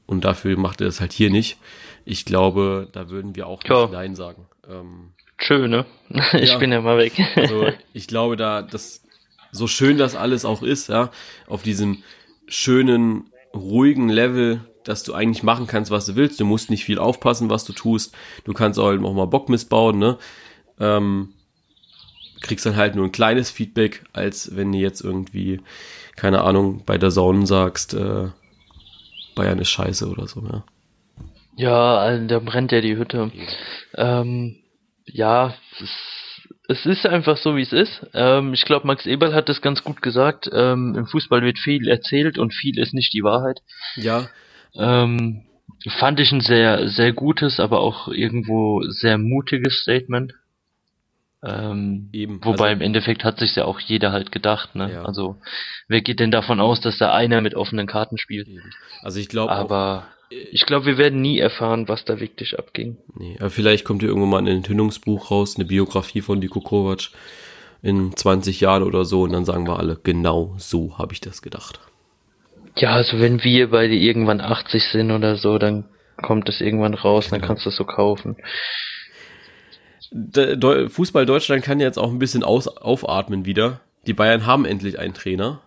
Speaker 1: Und dafür macht er das halt hier nicht. Ich glaube, da würden wir auch nicht Nein sagen. Ähm,
Speaker 2: Schön, ne? [laughs] Ich ja, bin ja mal weg.
Speaker 1: also [laughs] ich glaube, da das so schön das alles auch ist, ja, auf diesem schönen, ruhigen Level, dass du eigentlich machen kannst, was du willst. Du musst nicht viel aufpassen, was du tust. Du kannst auch mal Bock missbauen, ne? Ähm, kriegst dann halt nur ein kleines Feedback, als wenn du jetzt irgendwie, keine Ahnung, bei der Zone sagst, äh, Bayern ist scheiße oder so, ja.
Speaker 2: Ja, da brennt ja die Hütte. Ähm, ja, es es ist einfach so, wie es ist. Ähm, ich glaube, Max Eberl hat das ganz gut gesagt. Ähm, Im Fußball wird viel erzählt und viel ist nicht die Wahrheit.
Speaker 1: Ja.
Speaker 2: Ähm, fand ich ein sehr, sehr gutes, aber auch irgendwo sehr mutiges Statement. Ähm, Eben. Wobei also, im Endeffekt hat sich ja auch jeder halt gedacht, ne? Ja. Also wer geht denn davon aus, dass da einer mit offenen Karten spielt? Eben.
Speaker 1: Also ich glaube.
Speaker 2: Aber ich glaube, wir werden nie erfahren, was da wirklich abging.
Speaker 1: Nee, aber vielleicht kommt hier irgendwann mal ein Enthüllungsbuch raus, eine Biografie von Niko Kovac in 20 Jahren oder so und dann sagen wir alle, genau so habe ich das gedacht.
Speaker 2: Ja, also wenn wir beide irgendwann 80 sind oder so, dann kommt es irgendwann raus, dann kannst du es so kaufen.
Speaker 1: Fußball Deutschland kann jetzt auch ein bisschen aufatmen wieder. Die Bayern haben endlich einen Trainer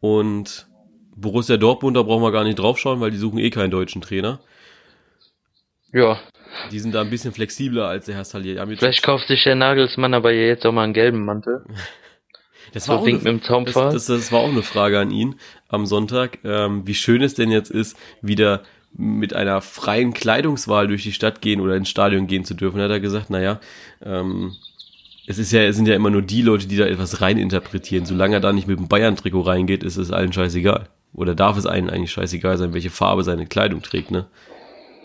Speaker 1: und Borussia Dortmund, da brauchen wir gar nicht draufschauen, weil die suchen eh keinen deutschen Trainer.
Speaker 2: Ja.
Speaker 1: Die sind da ein bisschen flexibler als der Herr Salihamidzic.
Speaker 2: Vielleicht kauft sich der Nagelsmann aber jetzt auch mal einen gelben Mantel. [laughs]
Speaker 1: Das war, so auch eine, das, das, das, war auch eine Frage an ihn am Sonntag, ähm, wie schön es denn jetzt ist, wieder mit einer freien Kleidungswahl durch die Stadt gehen oder ins Stadion gehen zu dürfen. Da hat er gesagt, naja, ähm, es ist ja, es sind ja immer nur die Leute, die da etwas reininterpretieren. Solange er da nicht mit dem Bayern-Trikot reingeht, ist es allen scheißegal. Oder darf es einem eigentlich scheißegal sein, welche Farbe seine Kleidung trägt, ne?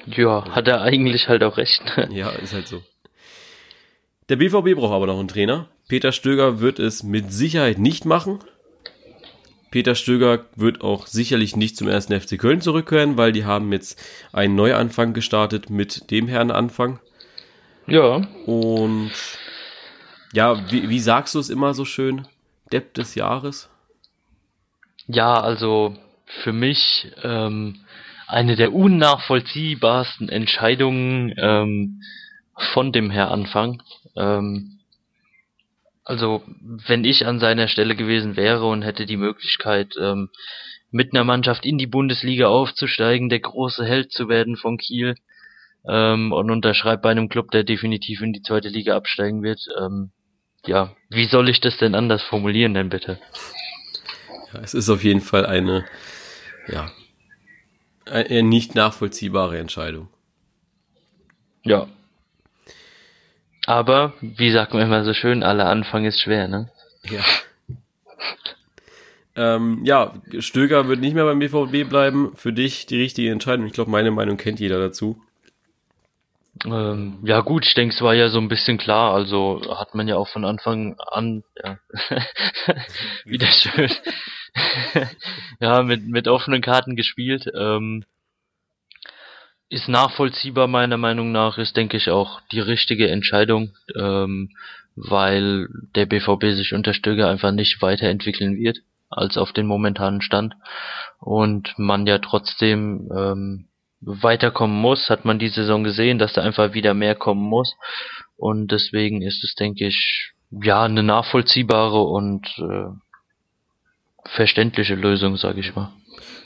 Speaker 2: Ja, hat er eigentlich halt auch recht.
Speaker 1: Ne? ja, ist halt so. Der BVB braucht aber noch einen Trainer. Peter Stöger wird es mit Sicherheit nicht machen. Peter Stöger wird auch sicherlich nicht zum ersten FC Köln zurückkehren, weil die haben jetzt einen Neuanfang gestartet mit dem Herrn Anfang.
Speaker 2: Ja.
Speaker 1: Und ja, wie, wie sagst du es immer so schön? Depp des Jahres?
Speaker 2: Ja, also für mich ähm, eine der unnachvollziehbarsten Entscheidungen ähm, von dem Herr Anfang. Ähm, also wenn ich an seiner Stelle gewesen wäre und hätte die Möglichkeit, ähm, mit einer Mannschaft in die Bundesliga aufzusteigen, der große Held zu werden von Kiel ähm, und unterschreibt bei einem Club, der definitiv in die zweite Liga absteigen wird. Ähm, ja, wie soll ich das denn anders formulieren denn bitte?
Speaker 1: Ja, es ist auf jeden Fall eine, ja, eine nicht nachvollziehbare Entscheidung.
Speaker 2: Ja. Aber, wie sagt man immer so schön, aller Anfang ist schwer, ne?
Speaker 1: Ja. ähm, ja, Stöger wird nicht mehr beim BVB bleiben. Für dich die richtige Entscheidung. Ich glaube, meine Meinung kennt jeder dazu.
Speaker 2: Ähm, ja gut, ich denke, es war ja so ein bisschen klar, also hat man ja auch von Anfang an, ja, [laughs] wieder schön, [laughs] ja, mit, mit offenen Karten gespielt. Ähm, ist nachvollziehbar meiner Meinung nach, ist denke ich auch die richtige Entscheidung, ähm, weil der BVB sich unter Stöger einfach nicht weiterentwickeln wird als auf den momentanen Stand und man ja trotzdem ähm, weiterkommen muss, hat man die Saison gesehen, dass da einfach wieder mehr kommen muss und deswegen ist es denke ich ja eine nachvollziehbare und äh, verständliche Lösung, sage ich mal.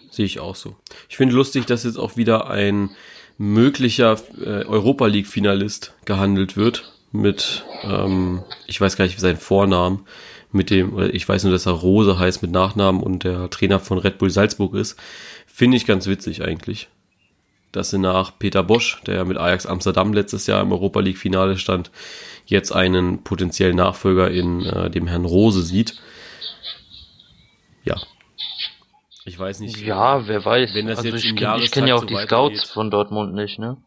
Speaker 1: Sehe ich auch so. Ich finde lustig, dass jetzt auch wieder ein möglicher äh, Europa League Finalist gehandelt wird mit, ähm, ich weiß gar nicht seinen Vornamen, mit dem, ich weiß nur, dass er Rose heißt mit Nachnamen und der Trainer von Red Bull Salzburg ist. Finde ich ganz witzig eigentlich. dass sie nach Peter Bosch, der mit Ajax Amsterdam letztes Jahr im Europa League Finale stand, jetzt einen potenziellen Nachfolger in äh, dem Herrn Rose sieht. Ja. Ich weiß nicht.
Speaker 2: Ja, wer weiß.
Speaker 1: Wenn das
Speaker 2: also
Speaker 1: jetzt
Speaker 2: ich kenn- ich kenne ja auch
Speaker 1: Jahrestakt
Speaker 2: die
Speaker 1: so
Speaker 2: Scouts von Dortmund nicht, ne?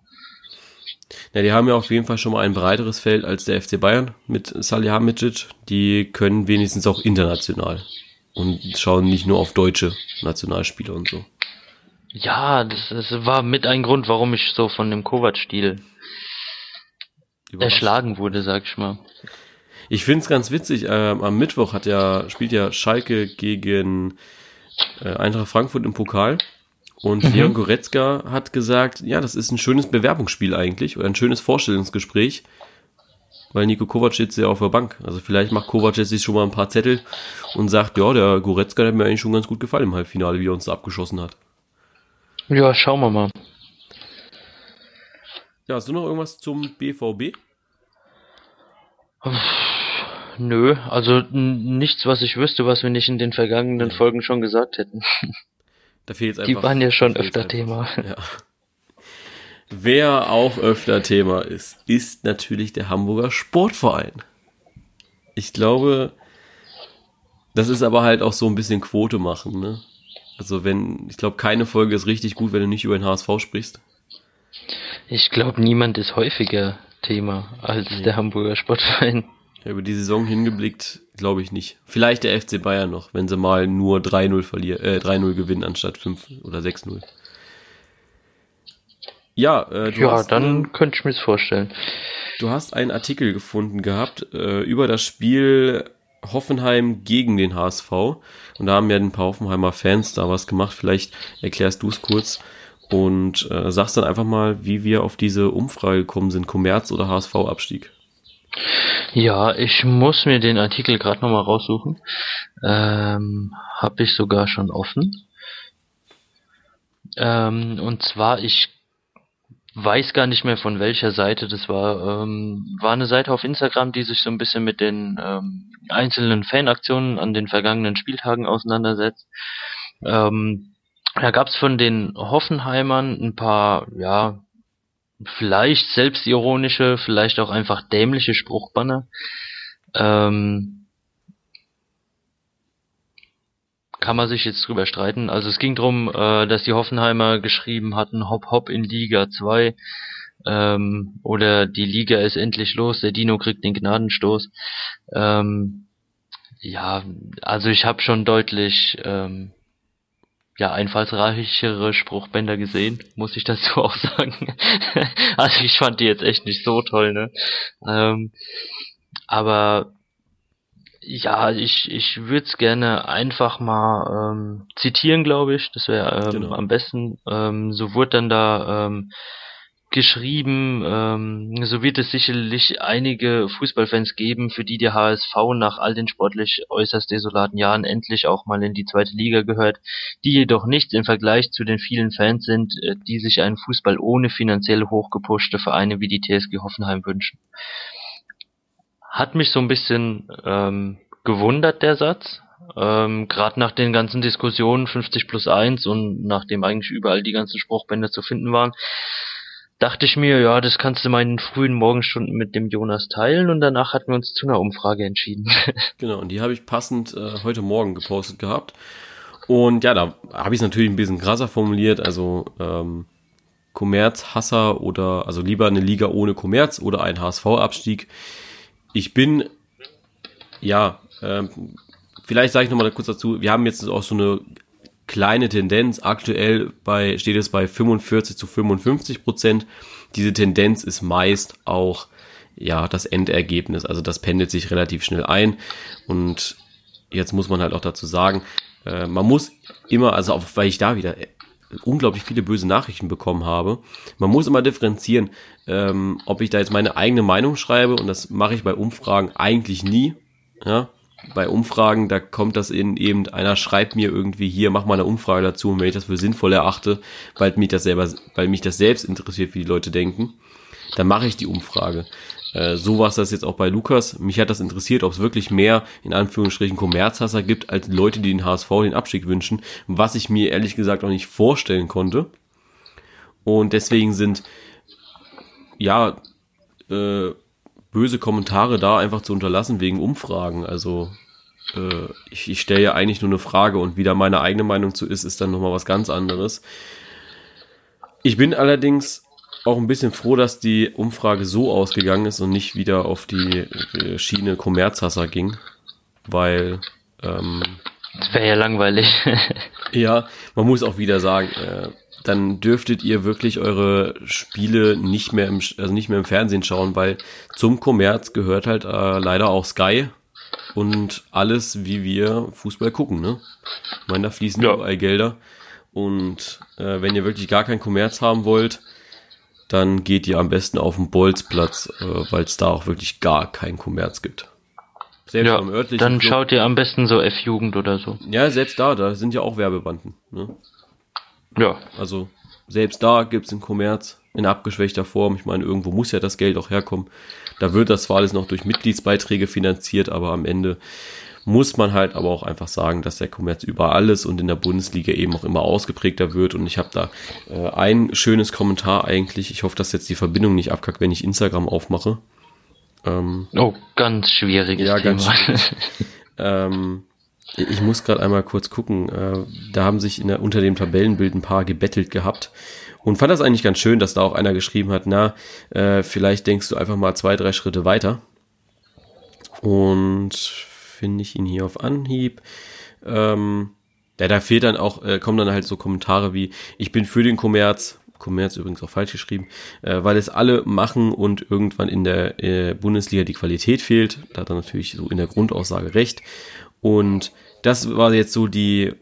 Speaker 1: Ja, die haben ja auf jeden Fall schon mal ein breiteres Feld als der FC Bayern mit Salihamidzic. Die können wenigstens auch international und schauen nicht nur auf deutsche Nationalspieler und so.
Speaker 2: Ja, das, das war mit ein Grund, warum ich so von dem Kovac-Stil erschlagen wurde, sag ich mal.
Speaker 1: Ich find's ganz witzig, ähm, am Mittwoch hat ja, spielt ja Schalke gegen äh, Eintracht Frankfurt im Pokal. Und
Speaker 2: Mhm.
Speaker 1: Leon Goretzka hat gesagt, ja, das ist ein schönes Bewerbungsspiel eigentlich oder ein schönes Vorstellungsgespräch, weil Nico Kovac sitzt ja auf der Bank. Also vielleicht macht Kovac jetzt sich schon mal ein paar Zettel und sagt, ja, der Goretzka der hat mir eigentlich schon ganz gut gefallen im Halbfinale, wie er uns da abgeschossen hat.
Speaker 2: Ja, schauen wir mal.
Speaker 1: Ja, hast du noch irgendwas zum BVB?
Speaker 2: Nö, also nichts, was ich wüsste, was wir nicht in den vergangenen Folgen schon gesagt hätten. [laughs]
Speaker 1: Da fehlt
Speaker 2: Die waren ja schon öfter Thema. [laughs]
Speaker 1: Ja. Wer auch öfter Thema ist, ist natürlich der Hamburger Sportverein. Ich glaube, das ist aber halt auch so ein bisschen Quote machen, ne? Also wenn, ich glaube, keine Folge ist richtig gut, wenn du nicht über den HSV sprichst.
Speaker 2: Ich glaube, niemand ist häufiger Thema als der Hamburger Sportverein.
Speaker 1: Ja, über die Saison hingeblickt, glaube ich nicht. Vielleicht der FC Bayern noch, wenn sie mal nur 3-0 verlieren, äh, 3-0 gewinnen anstatt 5 oder 6-0. Ja, äh, du
Speaker 2: Ja,
Speaker 1: hast
Speaker 2: dann könnte ich mir's vorstellen.
Speaker 1: Du hast einen Artikel gefunden gehabt äh, über das Spiel Hoffenheim gegen den HSV. Und da haben ja ein paar Hoffenheimer Fans da was gemacht. Vielleicht erklärst du es kurz und äh, sagst dann einfach mal, wie wir auf diese Umfrage gekommen sind, Kommerz oder HSV-Abstieg.
Speaker 2: Ja, ich muss mir den Artikel gerade nochmal raussuchen. Ähm, Habe ich sogar schon offen. Ähm, und zwar, ich weiß gar nicht mehr von welcher Seite das war. Ähm, war eine Seite auf Instagram, die sich so ein bisschen mit den ähm, einzelnen Fanaktionen an den vergangenen Spieltagen auseinandersetzt. Ähm, da gab's von den Hoffenheimern ein paar, ja, vielleicht selbstironische, vielleicht auch einfach dämliche Spruchbanner. Ähm, kann man sich jetzt drüber streiten. Also es ging drum, äh, dass die Hoffenheimer geschrieben hatten, hopp hopp in Liga 2 ähm, oder die Liga ist endlich los, der Dino kriegt den Gnadenstoß. Ähm, ja, also ich habe schon deutlich ähm, ja, einfallsreichere Spruchbänder gesehen, muss ich dazu [laughs] auch sagen. also ich fand die jetzt echt nicht so toll, ne? Ähm, aber ja, ich, ich würde es gerne einfach mal ähm, zitieren, glaube ich. Das wäre ähm,
Speaker 1: Genau.
Speaker 2: am besten. Ähm, so wurde dann da ähm, geschrieben, ähm, so wird es sicherlich einige Fußballfans geben, für die der HSV nach all den sportlich äußerst desolaten Jahren endlich auch mal in die zweite Liga gehört, die jedoch nichts im Vergleich zu den vielen Fans sind, äh, die sich einen Fußball ohne finanziell hochgepushte Vereine wie die TSG Hoffenheim wünschen. Hat mich so ein bisschen ähm, gewundert, der Satz. Ähm, Gerade nach den ganzen Diskussionen 50 plus 1 und nachdem eigentlich überall die ganzen Spruchbänder zu finden waren, dachte ich mir, ja, das kannst du mal in den frühen Morgenstunden mit dem Jonas teilen und danach hatten wir uns zu einer Umfrage entschieden. [laughs]
Speaker 1: Genau, und die habe ich passend äh, heute Morgen gepostet gehabt. Und ja, da habe ich es natürlich ein bisschen krasser formuliert, also ähm, Kommerzhasser oder also lieber eine Liga ohne Kommerz oder ein HSV-Abstieg. Ich bin, ja, ähm, vielleicht sage ich nochmal kurz dazu, wir haben jetzt auch so eine kleine Tendenz. Aktuell bei, steht es bei 45 zu 55 Prozent. Diese Tendenz ist meist auch ja das Endergebnis. Also das pendelt sich relativ schnell ein. Und jetzt muss man halt auch dazu sagen, äh, man muss immer, also auch weil ich da wieder unglaublich viele böse Nachrichten bekommen habe, man muss immer differenzieren, ähm, ob ich da jetzt meine eigene Meinung schreibe und das mache ich bei Umfragen eigentlich nie. Ja, bei Umfragen, da kommt das in eben, einer schreibt mir irgendwie hier, mach mal eine Umfrage dazu und wenn ich das für sinnvoll erachte, weil mich das selber, weil mich das selbst interessiert, wie die Leute denken, dann mache ich die Umfrage. Äh, so war es das jetzt auch bei Lukas. Mich hat das interessiert, ob es wirklich mehr, in Anführungsstrichen, Kommerzhasser gibt, als Leute, die den HSV den Abstieg wünschen, was ich mir ehrlich gesagt auch nicht vorstellen konnte. Und deswegen sind, ja, äh, böse Kommentare da einfach zu unterlassen wegen Umfragen. Also äh, ich, ich stelle ja eigentlich nur eine Frage und wie da meine eigene Meinung zu ist, ist dann nochmal was ganz anderes. Ich bin allerdings auch ein bisschen froh, dass die Umfrage so ausgegangen ist und nicht wieder auf die äh, Schiene Kommerzhasser ging, weil ähm,
Speaker 2: das wäre ja langweilig.
Speaker 1: ja, man muss auch wieder sagen, äh, dann dürftet ihr wirklich eure Spiele nicht mehr im, also nicht mehr im Fernsehen schauen, weil zum Kommerz gehört halt äh, leider auch Sky und alles, wie wir Fußball gucken, ne? Ich meine, da fließen ja. überall Gelder. Und äh, wenn ihr wirklich gar keinen Kommerz haben wollt, dann geht ihr am besten auf den Bolzplatz, äh, weil es da auch wirklich gar keinen Kommerz gibt.
Speaker 2: Selbst ja, dann Club. schaut ihr am besten so F-Jugend oder so.
Speaker 1: Ja, selbst da, da sind ja auch Werbebanden. Ne? Ja. Also selbst da gibt's einen Kommerz in abgeschwächter Form. Ich meine, irgendwo muss ja das Geld auch herkommen. Da wird das zwar alles noch durch Mitgliedsbeiträge finanziert, aber am Ende muss man halt aber auch einfach sagen, dass der Kommerz überall ist und in der Bundesliga eben auch immer ausgeprägter wird. Und ich habe da äh, ein schönes Kommentar eigentlich. Ich hoffe, dass jetzt die Verbindung nicht abkackt, wenn ich Instagram aufmache.
Speaker 2: Ähm, oh, ganz schwieriges ja, Thema. Ganz schwierig. [laughs]
Speaker 1: ähm, ich muss gerade einmal kurz gucken. Äh, da haben sich der, unter dem Tabellenbild ein paar gebettelt gehabt. Und fand das eigentlich ganz schön, dass da auch einer geschrieben hat, na, äh, vielleicht denkst du einfach mal zwei, drei Schritte weiter. Und finde ich ihn hier auf Anhieb. Ähm, ja, da fehlt dann auch, äh, kommen dann halt so Kommentare wie, ich bin für den Kommerz, Kommerz übrigens auch falsch geschrieben, äh, weil es alle machen und irgendwann in der äh, Bundesliga die Qualität fehlt. Da hat er natürlich so in der Grundaussage recht. Und das war jetzt so die,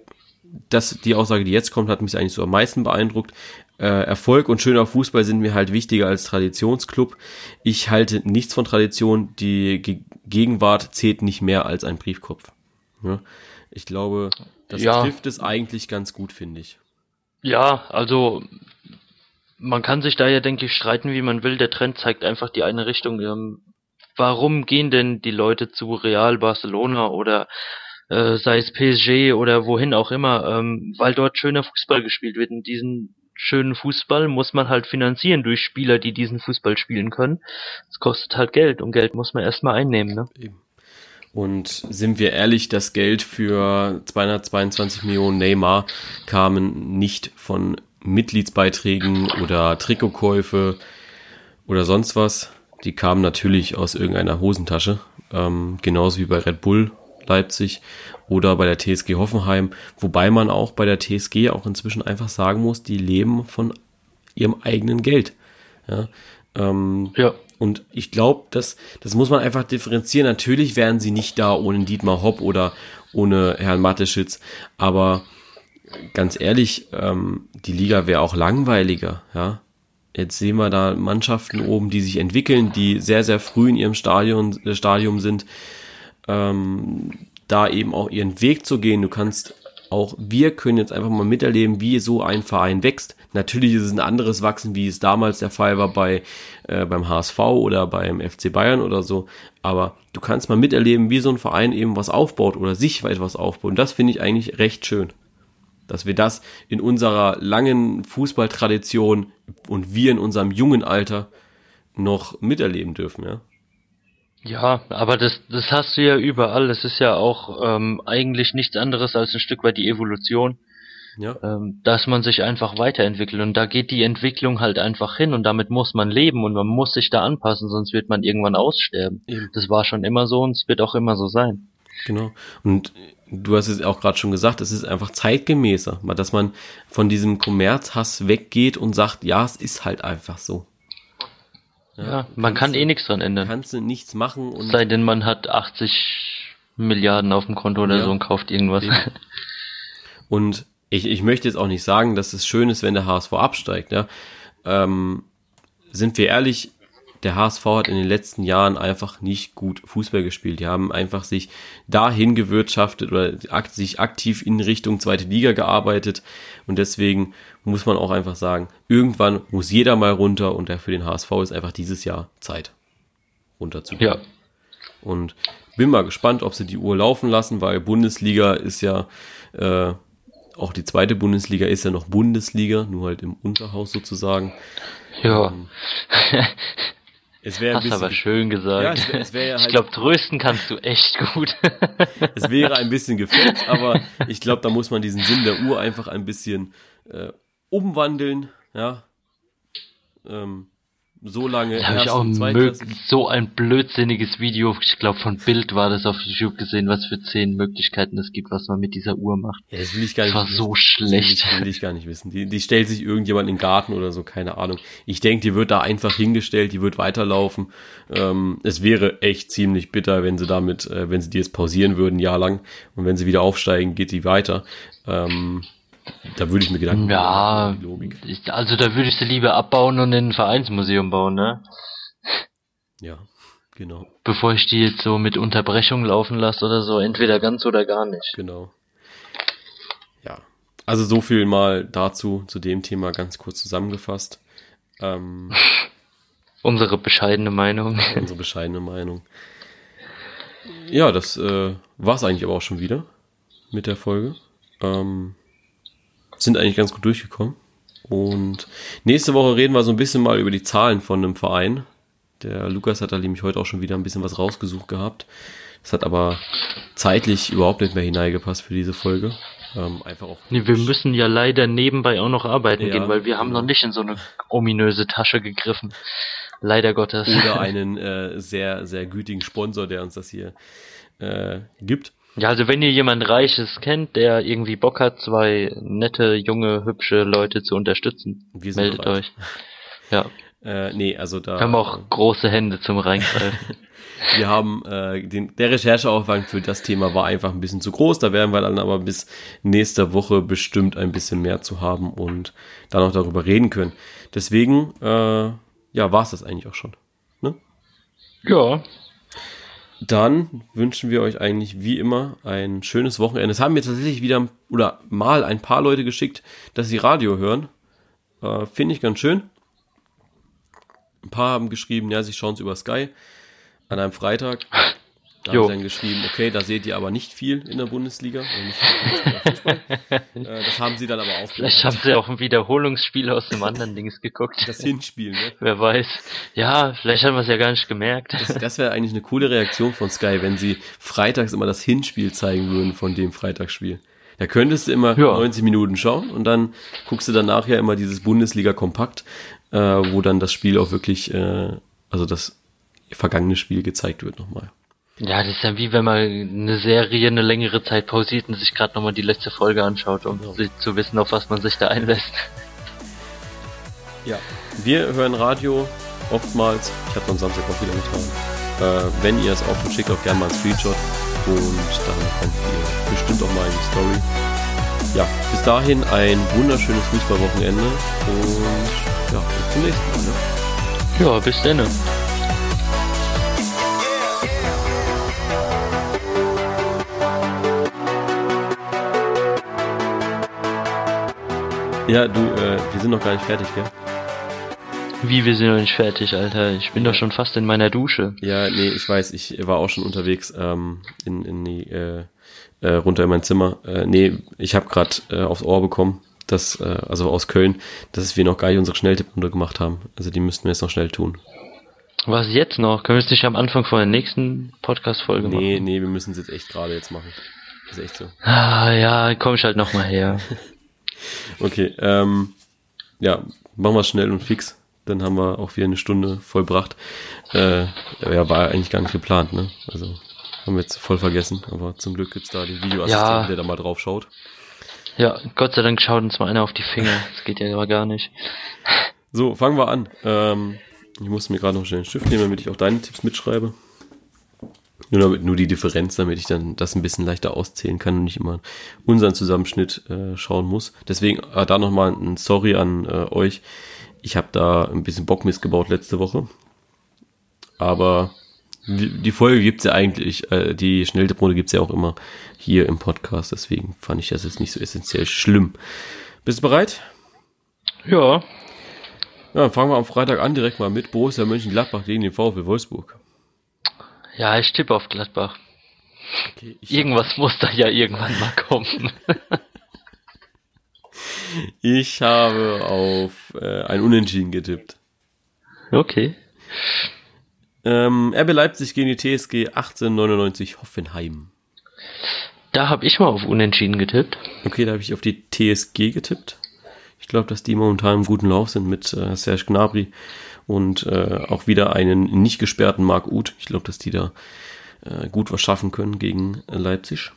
Speaker 1: das, die Aussage, die jetzt kommt, hat mich eigentlich so am meisten beeindruckt. Äh, Erfolg und schöner Fußball sind mir halt wichtiger als Traditionsclub. Ich halte nichts von Tradition. Die Ge Gegenwart zählt nicht mehr als ein Briefkopf. Ja? Ich glaube, das ja. trifft es eigentlich ganz gut, finde ich.
Speaker 2: Ja, also man kann sich da ja, denke ich, streiten, wie man will. Der Trend zeigt einfach die eine Richtung. Warum gehen denn die Leute zu Real Barcelona oder äh, sei es PSG oder wohin auch immer? Ähm, weil dort schöner Fußball gespielt wird. Und diesen schönen Fußball muss man halt finanzieren durch Spieler, die diesen Fußball spielen können. Es kostet halt Geld und Geld muss man erstmal einnehmen. Ne?
Speaker 1: Und sind wir ehrlich, das Geld für 222 Millionen Neymar kamen nicht von Mitgliedsbeiträgen oder Trikotkäufe oder sonst was. Die kamen natürlich aus irgendeiner Hosentasche, ähm, genauso wie bei Red Bull Leipzig oder bei der TSG Hoffenheim, wobei man auch bei der TSG auch inzwischen einfach sagen muss, die leben von ihrem eigenen Geld. Ja, ähm, ja. Und ich glaube, das, das muss man einfach differenzieren. Natürlich wären sie nicht da ohne Dietmar Hopp oder ohne Herrn Mateschitz, aber ganz ehrlich, ähm, die Liga wäre auch langweiliger, ja. Jetzt sehen wir da Mannschaften oben, die sich entwickeln, die sehr, sehr früh in ihrem Stadion, äh, Stadium sind, ähm, da eben auch ihren Weg zu gehen. Du kannst auch, wir können jetzt einfach mal miterleben, wie so ein Verein wächst. Natürlich ist es ein anderes Wachsen, wie es damals der Fall war bei, äh, beim HSV oder beim FC Bayern oder so. Aber du kannst mal miterleben, wie so ein Verein eben was aufbaut oder sich etwas aufbaut. Und das finde ich eigentlich recht schön dass wir das in unserer langen Fußballtradition und wir in unserem jungen Alter noch miterleben dürfen, ja.
Speaker 2: Ja, aber das, das hast du ja überall. Das ist ja auch ähm, eigentlich nichts anderes als ein Stück weit die Evolution. Ja. Ähm, dass man sich einfach weiterentwickelt und da geht die Entwicklung halt einfach hin und damit muss man leben und man muss sich da anpassen, sonst wird man irgendwann aussterben. Eben. Das war schon immer so und es wird auch immer so sein.
Speaker 1: Genau. Und du hast es auch gerade schon gesagt, es ist einfach zeitgemäßer, dass man von diesem Kommerzhass weggeht und sagt, ja, es ist halt einfach so.
Speaker 2: Ja, ja man kann eh nichts dran ändern.
Speaker 1: Kannst du nichts machen
Speaker 2: und. Sei denn, man hat 80 Milliarden auf dem Konto oder ja, so und kauft irgendwas. [laughs]
Speaker 1: Und ich, ich möchte jetzt auch nicht sagen, dass es schön ist, wenn der HSV absteigt, ja. Ähm, sind wir ehrlich, der HSV hat in den letzten Jahren einfach nicht gut Fußball gespielt. Die haben einfach sich dahin gewirtschaftet oder sich aktiv in Richtung zweite Liga gearbeitet. Und deswegen muss man auch einfach sagen, irgendwann muss jeder mal runter und für den HSV ist einfach dieses Jahr Zeit runterzugehen. Ja. Und bin mal gespannt, ob sie die Uhr laufen lassen, weil Bundesliga ist ja äh, auch die zweite Bundesliga ist ja noch Bundesliga, nur halt im Unterhaus sozusagen.
Speaker 2: Ja.
Speaker 1: Ähm, [laughs] es
Speaker 2: Hast
Speaker 1: bisschen,
Speaker 2: aber schön gesagt.
Speaker 1: Ja, es wär- es wär ja
Speaker 2: ich
Speaker 1: halt-
Speaker 2: glaube, trösten kannst du echt gut.
Speaker 1: es wäre ein bisschen gefällt, [laughs] aber ich glaube, da muss man diesen Sinn der Uhr einfach ein bisschen äh, umwandeln, ja. Ähm, so lange
Speaker 2: Da habe ich auch so ein blödsinniges Video, ich glaube von Bild war das auf YouTube gesehen, was für zehn Möglichkeiten es gibt, was man mit dieser Uhr macht.
Speaker 1: Ja, das will ich gar nicht
Speaker 2: Das war
Speaker 1: wissen.
Speaker 2: so schlecht.
Speaker 1: Das will ich gar nicht wissen. Die, die stellt sich irgendjemand in den Garten oder so, keine Ahnung. Ich denke, die wird da einfach hingestellt, die wird weiterlaufen. Ähm, es wäre echt ziemlich bitter, wenn sie damit, äh, wenn sie die jetzt pausieren würden, jahrelang. Und wenn sie wieder aufsteigen, geht die weiter. Ähm, da würde ich mir Gedanken
Speaker 2: Ja,
Speaker 1: machen, Logik.
Speaker 2: ich, also da würde ich sie lieber abbauen und in ein Vereinsmuseum bauen, ne?
Speaker 1: Ja, genau,
Speaker 2: Bevor ich die jetzt so mit Unterbrechung laufen lasse oder so, entweder ganz oder gar nicht.
Speaker 1: genau. Ja, also so viel mal dazu, zu dem Thema ganz kurz zusammengefasst. Ähm, [laughs]
Speaker 2: Unsere bescheidene Meinung. [laughs]
Speaker 1: unsere bescheidene Meinung. Ja, das äh, war es eigentlich aber auch schon wieder mit der Folge. Ähm, sind eigentlich ganz gut durchgekommen. Und nächste Woche reden wir so ein bisschen mal über die Zahlen von einem Verein. Der Lukas hat da nämlich heute auch schon wieder ein bisschen was rausgesucht gehabt. Das hat aber zeitlich überhaupt nicht mehr hineingepasst für diese Folge. Ähm, einfach auch.
Speaker 2: Nee, wir müssen ja leider nebenbei auch noch arbeiten
Speaker 1: Ja,
Speaker 2: gehen, weil wir haben noch nicht in so eine ominöse Tasche gegriffen. Leider Gottes.
Speaker 1: Oder [laughs] einen äh, sehr, sehr gütigen Sponsor, der uns das hier äh, gibt.
Speaker 2: Ja, also wenn ihr jemand Reiches kennt, der irgendwie Bock hat, zwei nette, junge, hübsche Leute zu unterstützen, meldet
Speaker 1: bereit.
Speaker 2: euch. Ja, [laughs]
Speaker 1: Äh, nee, also da.
Speaker 2: wir haben auch große Hände zum Reingreifen. [laughs]
Speaker 1: Wir haben äh, den, der Rechercheaufwand für das Thema war einfach ein bisschen zu groß. Da werden wir dann aber bis nächste Woche bestimmt ein bisschen mehr zu haben und dann auch darüber reden können. Deswegen, äh, ja, war es das eigentlich auch schon. Ne?
Speaker 2: ja,
Speaker 1: Dann wünschen wir euch eigentlich wie immer ein schönes Wochenende. Es haben mir tatsächlich wieder oder mal ein paar Leute geschickt, dass sie Radio hören. Äh, Finde ich ganz schön. Ein paar haben geschrieben, ja, sie schauen es über Sky an einem Freitag. Da haben sie dann geschrieben, okay, da seht ihr aber nicht viel in der Bundesliga. [laughs] äh, das haben sie dann aber auch
Speaker 2: vielleicht haben sie auch ein Wiederholungsspiel aus dem anderen Dings geguckt.
Speaker 1: das Hinspiel. Ne? [laughs]
Speaker 2: Wer weiß. Ja, vielleicht haben wir es ja gar nicht gemerkt.
Speaker 1: Das, das wäre eigentlich eine coole Reaktion von Sky, wenn sie freitags immer das Hinspiel zeigen würden von dem Freitagsspiel. Da könntest du immer
Speaker 2: Ja.
Speaker 1: 90 Minuten schauen und dann guckst du dann nachher immer dieses Bundesliga-Kompakt, äh, wo dann das Spiel auch wirklich, äh, also das vergangene Spiel gezeigt wird nochmal.
Speaker 2: Ja, das ist ja wie wenn man eine Serie eine längere Zeit pausiert und sich gerade nochmal die letzte Folge anschaut, um sich zu wissen, auf was man sich da einlässt.
Speaker 1: Ja. Wir hören Radio oftmals. Ich habe am Samstag auch wieder getan. Äh, wenn ihr es auch schickt, auch gerne mal einen Screenshot. Und dann kommt ihr bestimmt auch mal in die Story. Ja, bis dahin ein wunderschönes Fußballwochenende und ja, bis zum nächsten Mal. Ne?
Speaker 2: Ja, bis dann.
Speaker 1: Ja, du, äh, wir sind noch gar nicht fertig, gell?
Speaker 2: Wie, wir sind noch nicht fertig, Alter. Ich bin doch schon fast in meiner Dusche.
Speaker 1: Ja, nee, ich weiß, ich war auch schon unterwegs ähm, in, in die, äh, äh, runter in mein Zimmer. Äh, nee, ich habe gerade äh, aufs Ohr bekommen, dass, äh, also aus Köln, dass wir noch gar nicht unsere Schnelltipprunde gemacht haben. Also die müssten wir jetzt noch schnell tun.
Speaker 2: Was jetzt noch? Können wir es nicht am Anfang von der nächsten Podcast-Folge
Speaker 1: Nee,
Speaker 2: machen?
Speaker 1: nee, wir müssen es jetzt echt gerade jetzt machen. Das ist echt so.
Speaker 2: Ah, ja, komm ich halt nochmal her. [laughs]
Speaker 1: Okay, ähm, ja, machen wir schnell und fix. Dann haben wir auch wieder eine Stunde vollbracht. Äh, ja, war eigentlich gar nicht geplant, ne? Also haben wir jetzt voll vergessen, aber zum Glück gibt's da den Videoassistenten,
Speaker 2: Ja.
Speaker 1: der da mal drauf schaut.
Speaker 2: Ja, Gott sei Dank schaut uns mal einer auf die Finger. [laughs] Das geht ja aber gar nicht.
Speaker 1: So, fangen wir an. Ähm, ich muss mir gerade noch schnell einen Stift nehmen, damit ich auch deine Tipps mitschreibe. Nur, damit, nur die Differenz, damit ich dann das ein bisschen leichter auszählen kann und nicht immer unseren Zusammenschnitt äh, schauen muss. Deswegen äh, da nochmal ein Sorry an äh, euch. Ich habe da ein bisschen Bockmist gebaut letzte Woche. Aber die die Folge gibt's ja eigentlich, äh, die Schnelltipprunde gibt's ja auch immer hier im Podcast. Deswegen fand ich das jetzt nicht so essentiell schlimm. Bist du bereit?
Speaker 2: Ja,
Speaker 1: Ja, dann fangen wir am Freitag an, direkt mal mit Borussia Mönchengladbach gegen den VfL Wolfsburg.
Speaker 2: Ja, ich tippe auf Gladbach.
Speaker 1: Okay,
Speaker 2: Irgendwas muss da ja irgendwann mal kommen. [laughs]
Speaker 1: Ich habe auf äh, ein Unentschieden getippt.
Speaker 2: Okay.
Speaker 1: Ähm, RB Leipzig gegen die TSG 1899 Hoffenheim.
Speaker 2: Da habe ich mal auf Unentschieden getippt.
Speaker 1: Okay, da habe ich auf die TSG getippt. Ich glaube, dass die momentan im guten Lauf sind mit äh, Serge Gnabry und äh, auch wieder einen nicht gesperrten Marc Uth. Ich glaube, dass die da äh, gut was schaffen können gegen Leipzig.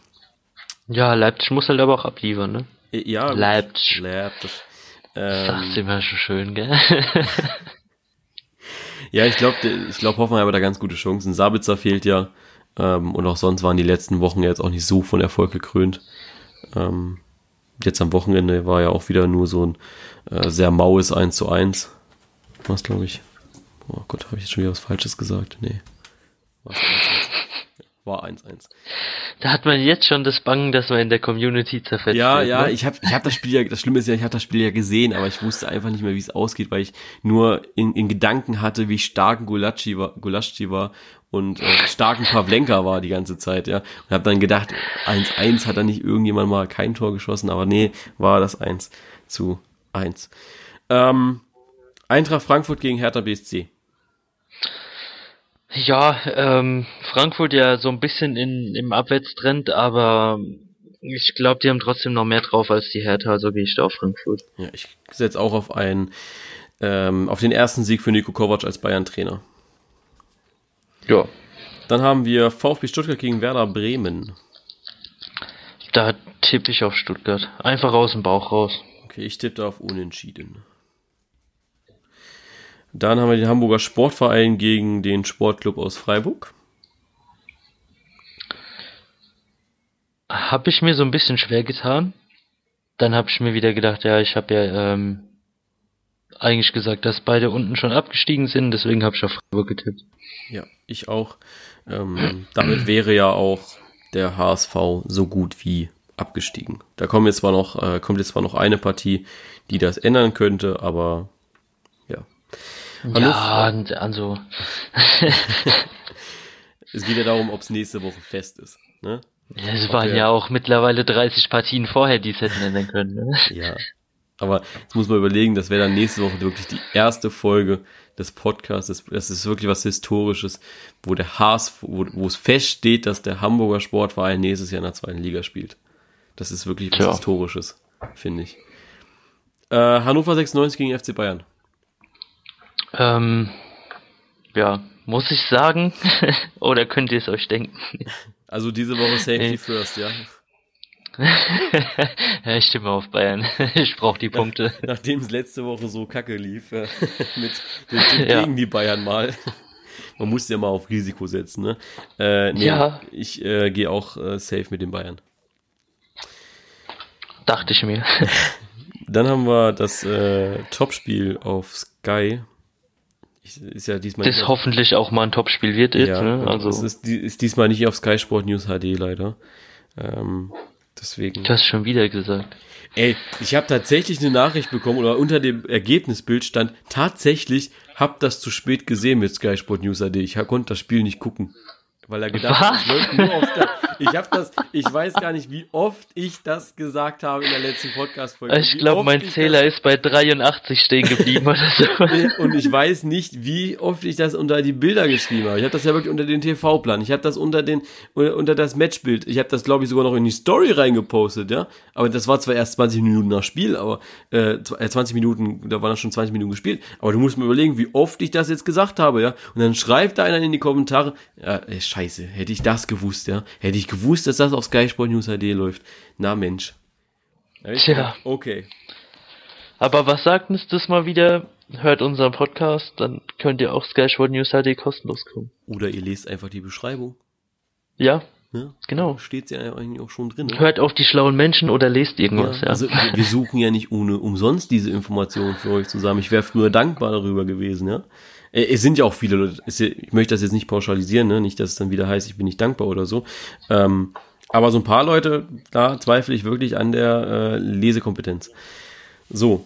Speaker 2: Ja, Leipzig muss halt aber auch abliefern, ne?
Speaker 1: Äh, Ja.
Speaker 2: Leipzig.
Speaker 1: Leipzig.
Speaker 2: Sagst du
Speaker 1: Ähm,
Speaker 2: immer schon schön, gell? [laughs]
Speaker 1: ja, ich glaube, ich glaube, Hoffenheim hat da ganz gute Chancen. Sabitzer fehlt ja. Ähm, und auch sonst waren die letzten Wochen jetzt auch nicht so von Erfolg gekrönt. Ähm, jetzt am Wochenende war ja auch wieder nur so ein äh, sehr maues 1 zu 1. Was glaube ich? Oh Gott, habe ich jetzt schon wieder was Falsches gesagt? Nee. War's 1-1. War 1-1.
Speaker 2: da hat man jetzt schon das Bangen, dass man in der Community zerfetzt
Speaker 1: Ja,
Speaker 2: wird,
Speaker 1: ja,
Speaker 2: ne?
Speaker 1: ich habe ich hab das Spiel ja, das Schlimme ist ja, ich habe das Spiel ja gesehen, aber ich wusste einfach nicht mehr, wie es ausgeht, weil ich nur in, in Gedanken hatte, wie stark Gulaschi war, Gulaschi war und äh, starken Pavlenka war die ganze Zeit, ja. Und habe dann gedacht, 1-1 hat da nicht irgendjemand mal kein Tor geschossen, aber nee, war das 1 zu 1. Ähm, Eintracht Frankfurt gegen Hertha BSC.
Speaker 2: Ja, ähm, Frankfurt ja so ein bisschen in, im Abwärtstrend, aber ich glaube, die haben trotzdem noch mehr drauf als die Hertha, also gehe ich da auf Frankfurt.
Speaker 1: Ja, ich setze auch auf einen, ähm, auf den ersten Sieg für Nico Kovac als Bayern-Trainer.
Speaker 2: Ja.
Speaker 1: Dann haben wir VfB Stuttgart gegen Werder Bremen.
Speaker 2: Da tippe ich auf Stuttgart. Einfach aus dem Bauch raus.
Speaker 1: Okay, ich tippe auf Unentschieden. Dann haben wir den Hamburger Sportverein gegen den Sportclub aus Freiburg.
Speaker 2: Habe ich mir so ein bisschen schwer getan. Dann habe ich mir wieder gedacht, ja, ich habe ja ähm, eigentlich gesagt, dass beide unten schon abgestiegen sind, deswegen habe ich auf Freiburg getippt.
Speaker 1: Ja, ich auch. Ähm, [clears throat] damit wäre ja auch der HSV so gut wie abgestiegen. Da kommen jetzt zwar noch, äh, kommt jetzt zwar noch eine Partie, die das ändern könnte, aber. Ja,
Speaker 2: und also [laughs]
Speaker 1: Es geht ja darum, ob es nächste Woche fest ist. Ne?
Speaker 2: es waren
Speaker 1: Okay.
Speaker 2: ja auch mittlerweile 30 Partien vorher, die es hätten ändern können. Ne? [laughs]
Speaker 1: Ja. Aber jetzt muss man überlegen, das wäre dann nächste Woche wirklich die erste Folge des Podcasts. Das ist wirklich was Historisches, wo der HSV, wo, wo es feststeht, dass der Hamburger Sportverein nächstes Jahr in der zweiten Liga spielt. Das ist wirklich was
Speaker 2: Tja.
Speaker 1: Historisches, finde ich. Äh, Hannover 96 gegen FC Bayern.
Speaker 2: Ähm, ja, muss ich sagen? [laughs] Oder könnt ihr es euch denken?
Speaker 1: Also diese Woche Safety. First, ja.
Speaker 2: ja, [laughs] ich stimme auf Bayern. [laughs] Ich brauche die Punkte.
Speaker 1: Nachdem es letzte Woche so kacke lief, äh, mit dem Tipp
Speaker 2: Ja.
Speaker 1: gegen die Bayern mal. Man muss ja mal auf Risiko setzen, ne? Äh, nee,
Speaker 2: Ja.
Speaker 1: ich äh, gehe auch äh, safe mit den Bayern.
Speaker 2: Dachte ich mir.
Speaker 1: Dann haben wir das äh, Topspiel auf Sky. Ich, ist ja diesmal
Speaker 2: Das hoffentlich auch mal ein Topspiel wird jetzt.
Speaker 1: ja,
Speaker 2: ne? Also
Speaker 1: es ist, ist diesmal nicht auf Sky Sport News HD leider. Ähm, deswegen.
Speaker 2: du hast schon wieder gesagt.
Speaker 1: Ey, ich habe tatsächlich eine Nachricht bekommen oder unter dem Ergebnisbild stand tatsächlich, hab das zu spät gesehen mit Sky Sport News AD. Ich konnte das Spiel nicht gucken. Weil er gedacht hat, läuft nur auf Sky. Ich habe das, ich weiß gar nicht, wie oft ich das gesagt habe in der letzten Podcast-Folge.
Speaker 2: Ich glaube, mein
Speaker 1: ich
Speaker 2: Zähler ist bei 83 stehen geblieben oder so.
Speaker 1: und ich weiß nicht, wie oft ich das unter die Bilder geschrieben habe. Ich habe das ja wirklich unter den TV-Plan. Ich habe das unter den, unter, das Matchbild. Ich habe das, glaube ich, sogar noch in die Story reingepostet, ja. Aber das war zwar erst 20 Minuten nach Spiel, aber äh, zw- äh, 20 Minuten, da waren schon 20 Minuten gespielt. Aber du musst mir überlegen, wie oft ich das jetzt gesagt habe, ja. Und dann schreibt da einer in die Kommentare, ja, ey, scheiße, hätte ich das gewusst, ja. Hätte ich gewusst, dass das auf Sky Sport News HD läuft. Na Mensch.
Speaker 2: Tja.
Speaker 1: Okay.
Speaker 2: Aber was sagt uns das mal wieder? Hört unseren Podcast, dann könnt ihr auch Sky Sport News HD kostenlos kommen.
Speaker 1: Oder ihr lest einfach die Beschreibung.
Speaker 2: Ja,
Speaker 1: Ne?
Speaker 2: genau.
Speaker 1: Steht ja eigentlich auch schon drin. Ne?
Speaker 2: Hört auf die schlauen Menschen oder lest irgendwas, ja.
Speaker 1: Also wir, wir suchen ja nicht ohne umsonst diese Informationen für euch zusammen. Ich wäre früher dankbar darüber gewesen, ja. Äh, Es sind ja auch viele Leute, ich möchte das jetzt nicht pauschalisieren, ne? nicht, dass es dann wieder heißt, ich bin nicht dankbar oder so. Ähm, aber so ein paar Leute, da zweifle ich wirklich an der äh, Lesekompetenz. So,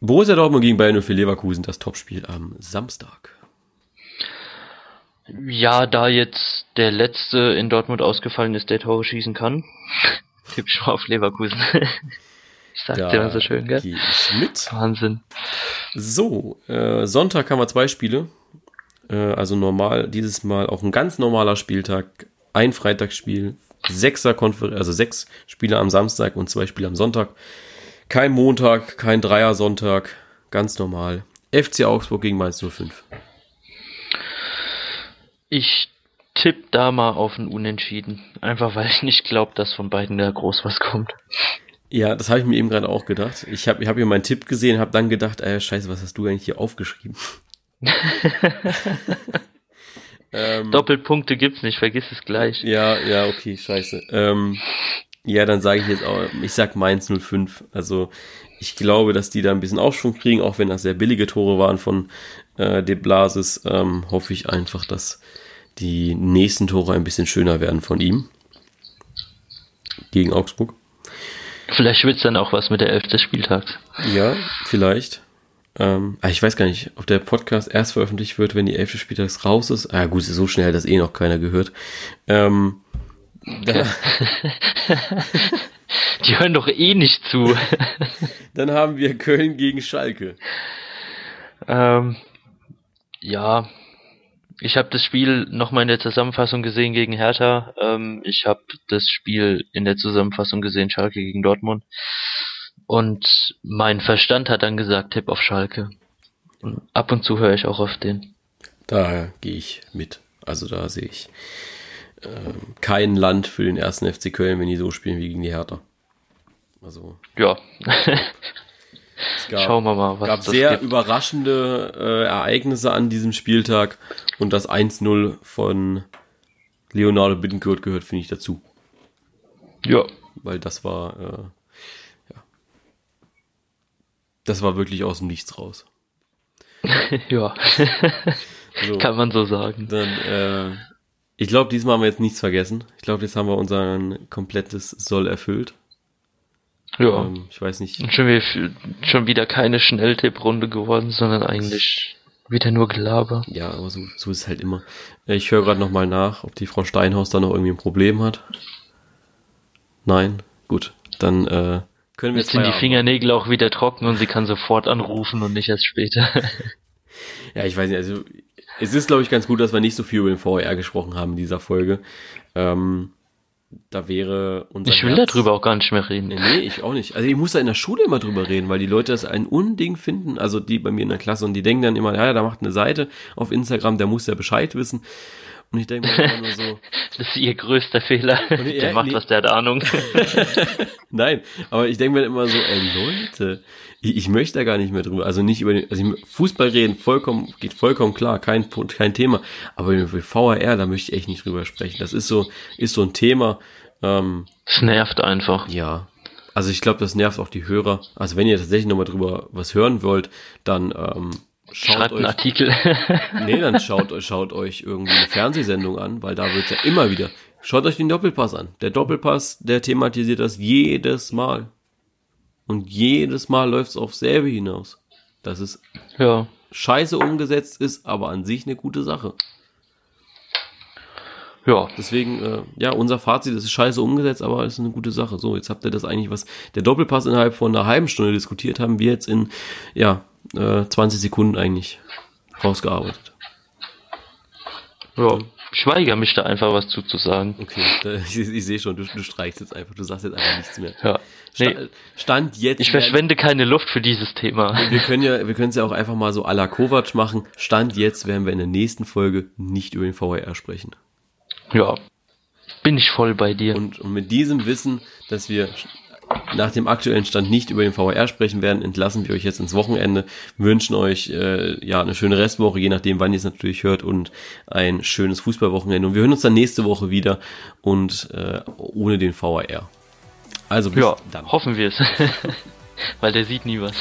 Speaker 1: Borussia Dortmund gegen Bayern 04 Leverkusen, das Topspiel am Samstag.
Speaker 2: Ja, da jetzt der letzte in Dortmund ausgefallen ist, der Tore schießen kann, [laughs] tipp mal auf Leverkusen. [laughs] Ich sag's dir immer so schön, gell?
Speaker 1: Geh ich mit.
Speaker 2: Wahnsinn.
Speaker 1: So, äh, Sonntag haben wir zwei Spiele. Äh, also normal, dieses Mal auch ein ganz normaler Spieltag. Ein Freitagsspiel, sechser Konfer also sechs Spiele am Samstag und zwei Spiele am Sonntag. Kein Montag, kein Dreier-Sonntag, ganz normal. FC Augsburg gegen Mainz 05.
Speaker 2: Ich tippe da mal auf ein Unentschieden. Einfach weil ich nicht glaube, dass von beiden da groß was kommt.
Speaker 1: Ja, das habe ich mir eben gerade auch gedacht. Ich habe ich hab hier meinen Tipp gesehen, habe dann gedacht, äh, scheiße, was hast du eigentlich hier aufgeschrieben? [laughs]
Speaker 2: ähm, Doppelpunkte gibt's nicht, vergiss es gleich.
Speaker 1: Ja, ja, okay, scheiße. Ähm, ja, dann sage ich jetzt auch, ich sag Mainz 05. Also ich glaube, dass die da ein bisschen Aufschwung kriegen, auch wenn das sehr billige Tore waren von äh, De Blasis, ähm, hoffe ich einfach, dass die nächsten Tore ein bisschen schöner werden von ihm. Gegen Augsburg.
Speaker 2: Vielleicht wird's dann auch was mit der Elf des Spieltags.
Speaker 1: Ja, vielleicht. Ähm, ah, ich weiß gar nicht, ob der Podcast erst veröffentlicht wird, wenn die Elf des Spieltags raus ist. Ah gut, so schnell hat das eh noch keiner gehört. Ähm, [laughs]
Speaker 2: die hören doch eh nicht zu.
Speaker 1: dann haben wir Köln gegen Schalke.
Speaker 2: Ähm, ja, ich habe das Spiel nochmal in der Zusammenfassung gesehen gegen Hertha. Ähm, ich habe das Spiel in der Zusammenfassung gesehen, Schalke gegen Dortmund. Und mein Verstand hat dann gesagt, Tipp auf Schalke. Und ab und zu höre ich auch auf den.
Speaker 1: Da gehe ich mit. Also da sehe ich ähm, kein Land für den ersten FC Köln, wenn die so spielen wie gegen die Hertha. Also.
Speaker 2: Ja. [laughs]
Speaker 1: gab, Schauen wir mal, was gab sehr gibt. überraschende äh, Ereignisse an diesem Spieltag und das 1-0 von Leonardo Bittencourt gehört, finde ich, dazu.
Speaker 2: Ja.
Speaker 1: Weil das war, äh, ja. Das war wirklich aus dem Nichts raus. [laughs]
Speaker 2: ja. so. Kann man so sagen.
Speaker 1: Dann, äh, ich glaube, diesmal haben wir jetzt nichts vergessen. Ich glaube, jetzt haben wir unser komplettes Soll erfüllt.
Speaker 2: Ja. Ähm, ich weiß nicht. Schon wieder, schon wieder keine Schnelltipp-Runde geworden, sondern eigentlich wieder nur Gelaber.
Speaker 1: Ja, aber so, so ist es halt immer. Ich höre gerade nochmal nach, ob die Frau Steinhaus da noch irgendwie ein Problem hat. Nein? Gut. Dann äh, können wir
Speaker 2: jetzt. sind die Fingernägel auch wieder trocken und sie kann sofort anrufen und nicht erst später. [laughs]
Speaker 1: ja, ich weiß nicht, also es ist, glaube ich, ganz gut, dass wir nicht so viel über den VR gesprochen haben in dieser Folge. Ähm, da wäre
Speaker 2: unser. Ich will Herz, darüber auch gar nicht mehr reden.
Speaker 1: Nee, nee, ich auch nicht. Also ich muss da in der Schule immer drüber reden, weil die Leute das ein Unding finden. Also die bei mir in der Klasse und die denken dann immer, ja, da macht eine Seite auf Instagram, der muss ja Bescheid wissen. Und ich denke mir immer so. [laughs]
Speaker 2: das ist ihr größter Fehler. Der macht nee. was, der hat Ahnung. [laughs]
Speaker 1: Nein, aber ich denke mir immer so, ey Leute, ich, ich möchte da gar nicht mehr drüber. Also nicht über den, also Fußball reden, vollkommen, geht vollkommen klar, kein, kein Thema. Aber über VHR, da möchte ich echt nicht drüber sprechen. Das ist so, ist so ein Thema. Ähm,
Speaker 2: es nervt einfach.
Speaker 1: Ja. Also ich glaube, das nervt auch die Hörer. Also wenn ihr tatsächlich nochmal drüber was hören wollt, dann ähm,
Speaker 2: schaut Schreibt euch, einen Artikel. [laughs]
Speaker 1: nee, dann schaut, schaut euch irgendwie eine Fernsehsendung an, weil da wird's ja immer wieder. Schaut euch den Doppelpass an. Der Doppelpass, der thematisiert das jedes Mal. Und jedes Mal läuft es auf selbe hinaus. Dass es
Speaker 2: ja.
Speaker 1: scheiße umgesetzt ist, aber an sich eine gute Sache.
Speaker 2: Ja.
Speaker 1: Deswegen, äh, ja, unser Fazit, es ist scheiße umgesetzt, aber es ist eine gute Sache. So, jetzt habt ihr das eigentlich, was der Doppelpass innerhalb von einer halben Stunde diskutiert haben, wir jetzt in, ja, äh, 20 Sekunden eigentlich rausgearbeitet.
Speaker 2: Ja ich weigere mich da einfach was zuzusagen.
Speaker 1: Okay, [laughs] ich, ich sehe schon, du, du streichst jetzt einfach, du sagst jetzt einfach nichts mehr.
Speaker 2: Ja.
Speaker 1: Nee, Stand jetzt.
Speaker 2: Ich verschwende keine Luft für dieses Thema.
Speaker 1: Wir können ja, wir können es ja auch einfach mal so à la Kovac machen. Stand jetzt werden wir in der nächsten Folge nicht über den VHR sprechen.
Speaker 2: Ja. Bin ich voll bei dir.
Speaker 1: Und, und mit diesem Wissen, dass wir nach dem aktuellen Stand nicht über den VR sprechen werden, entlassen wir euch jetzt ins Wochenende, wünschen euch äh, ja eine schöne Restwoche, je nachdem, wann ihr es natürlich hört, und ein schönes Fußballwochenende. Und wir hören uns dann nächste Woche wieder und äh, ohne den VR.
Speaker 2: Also bis ja, dann. Hoffen wir es. [laughs] Weil der sieht nie was.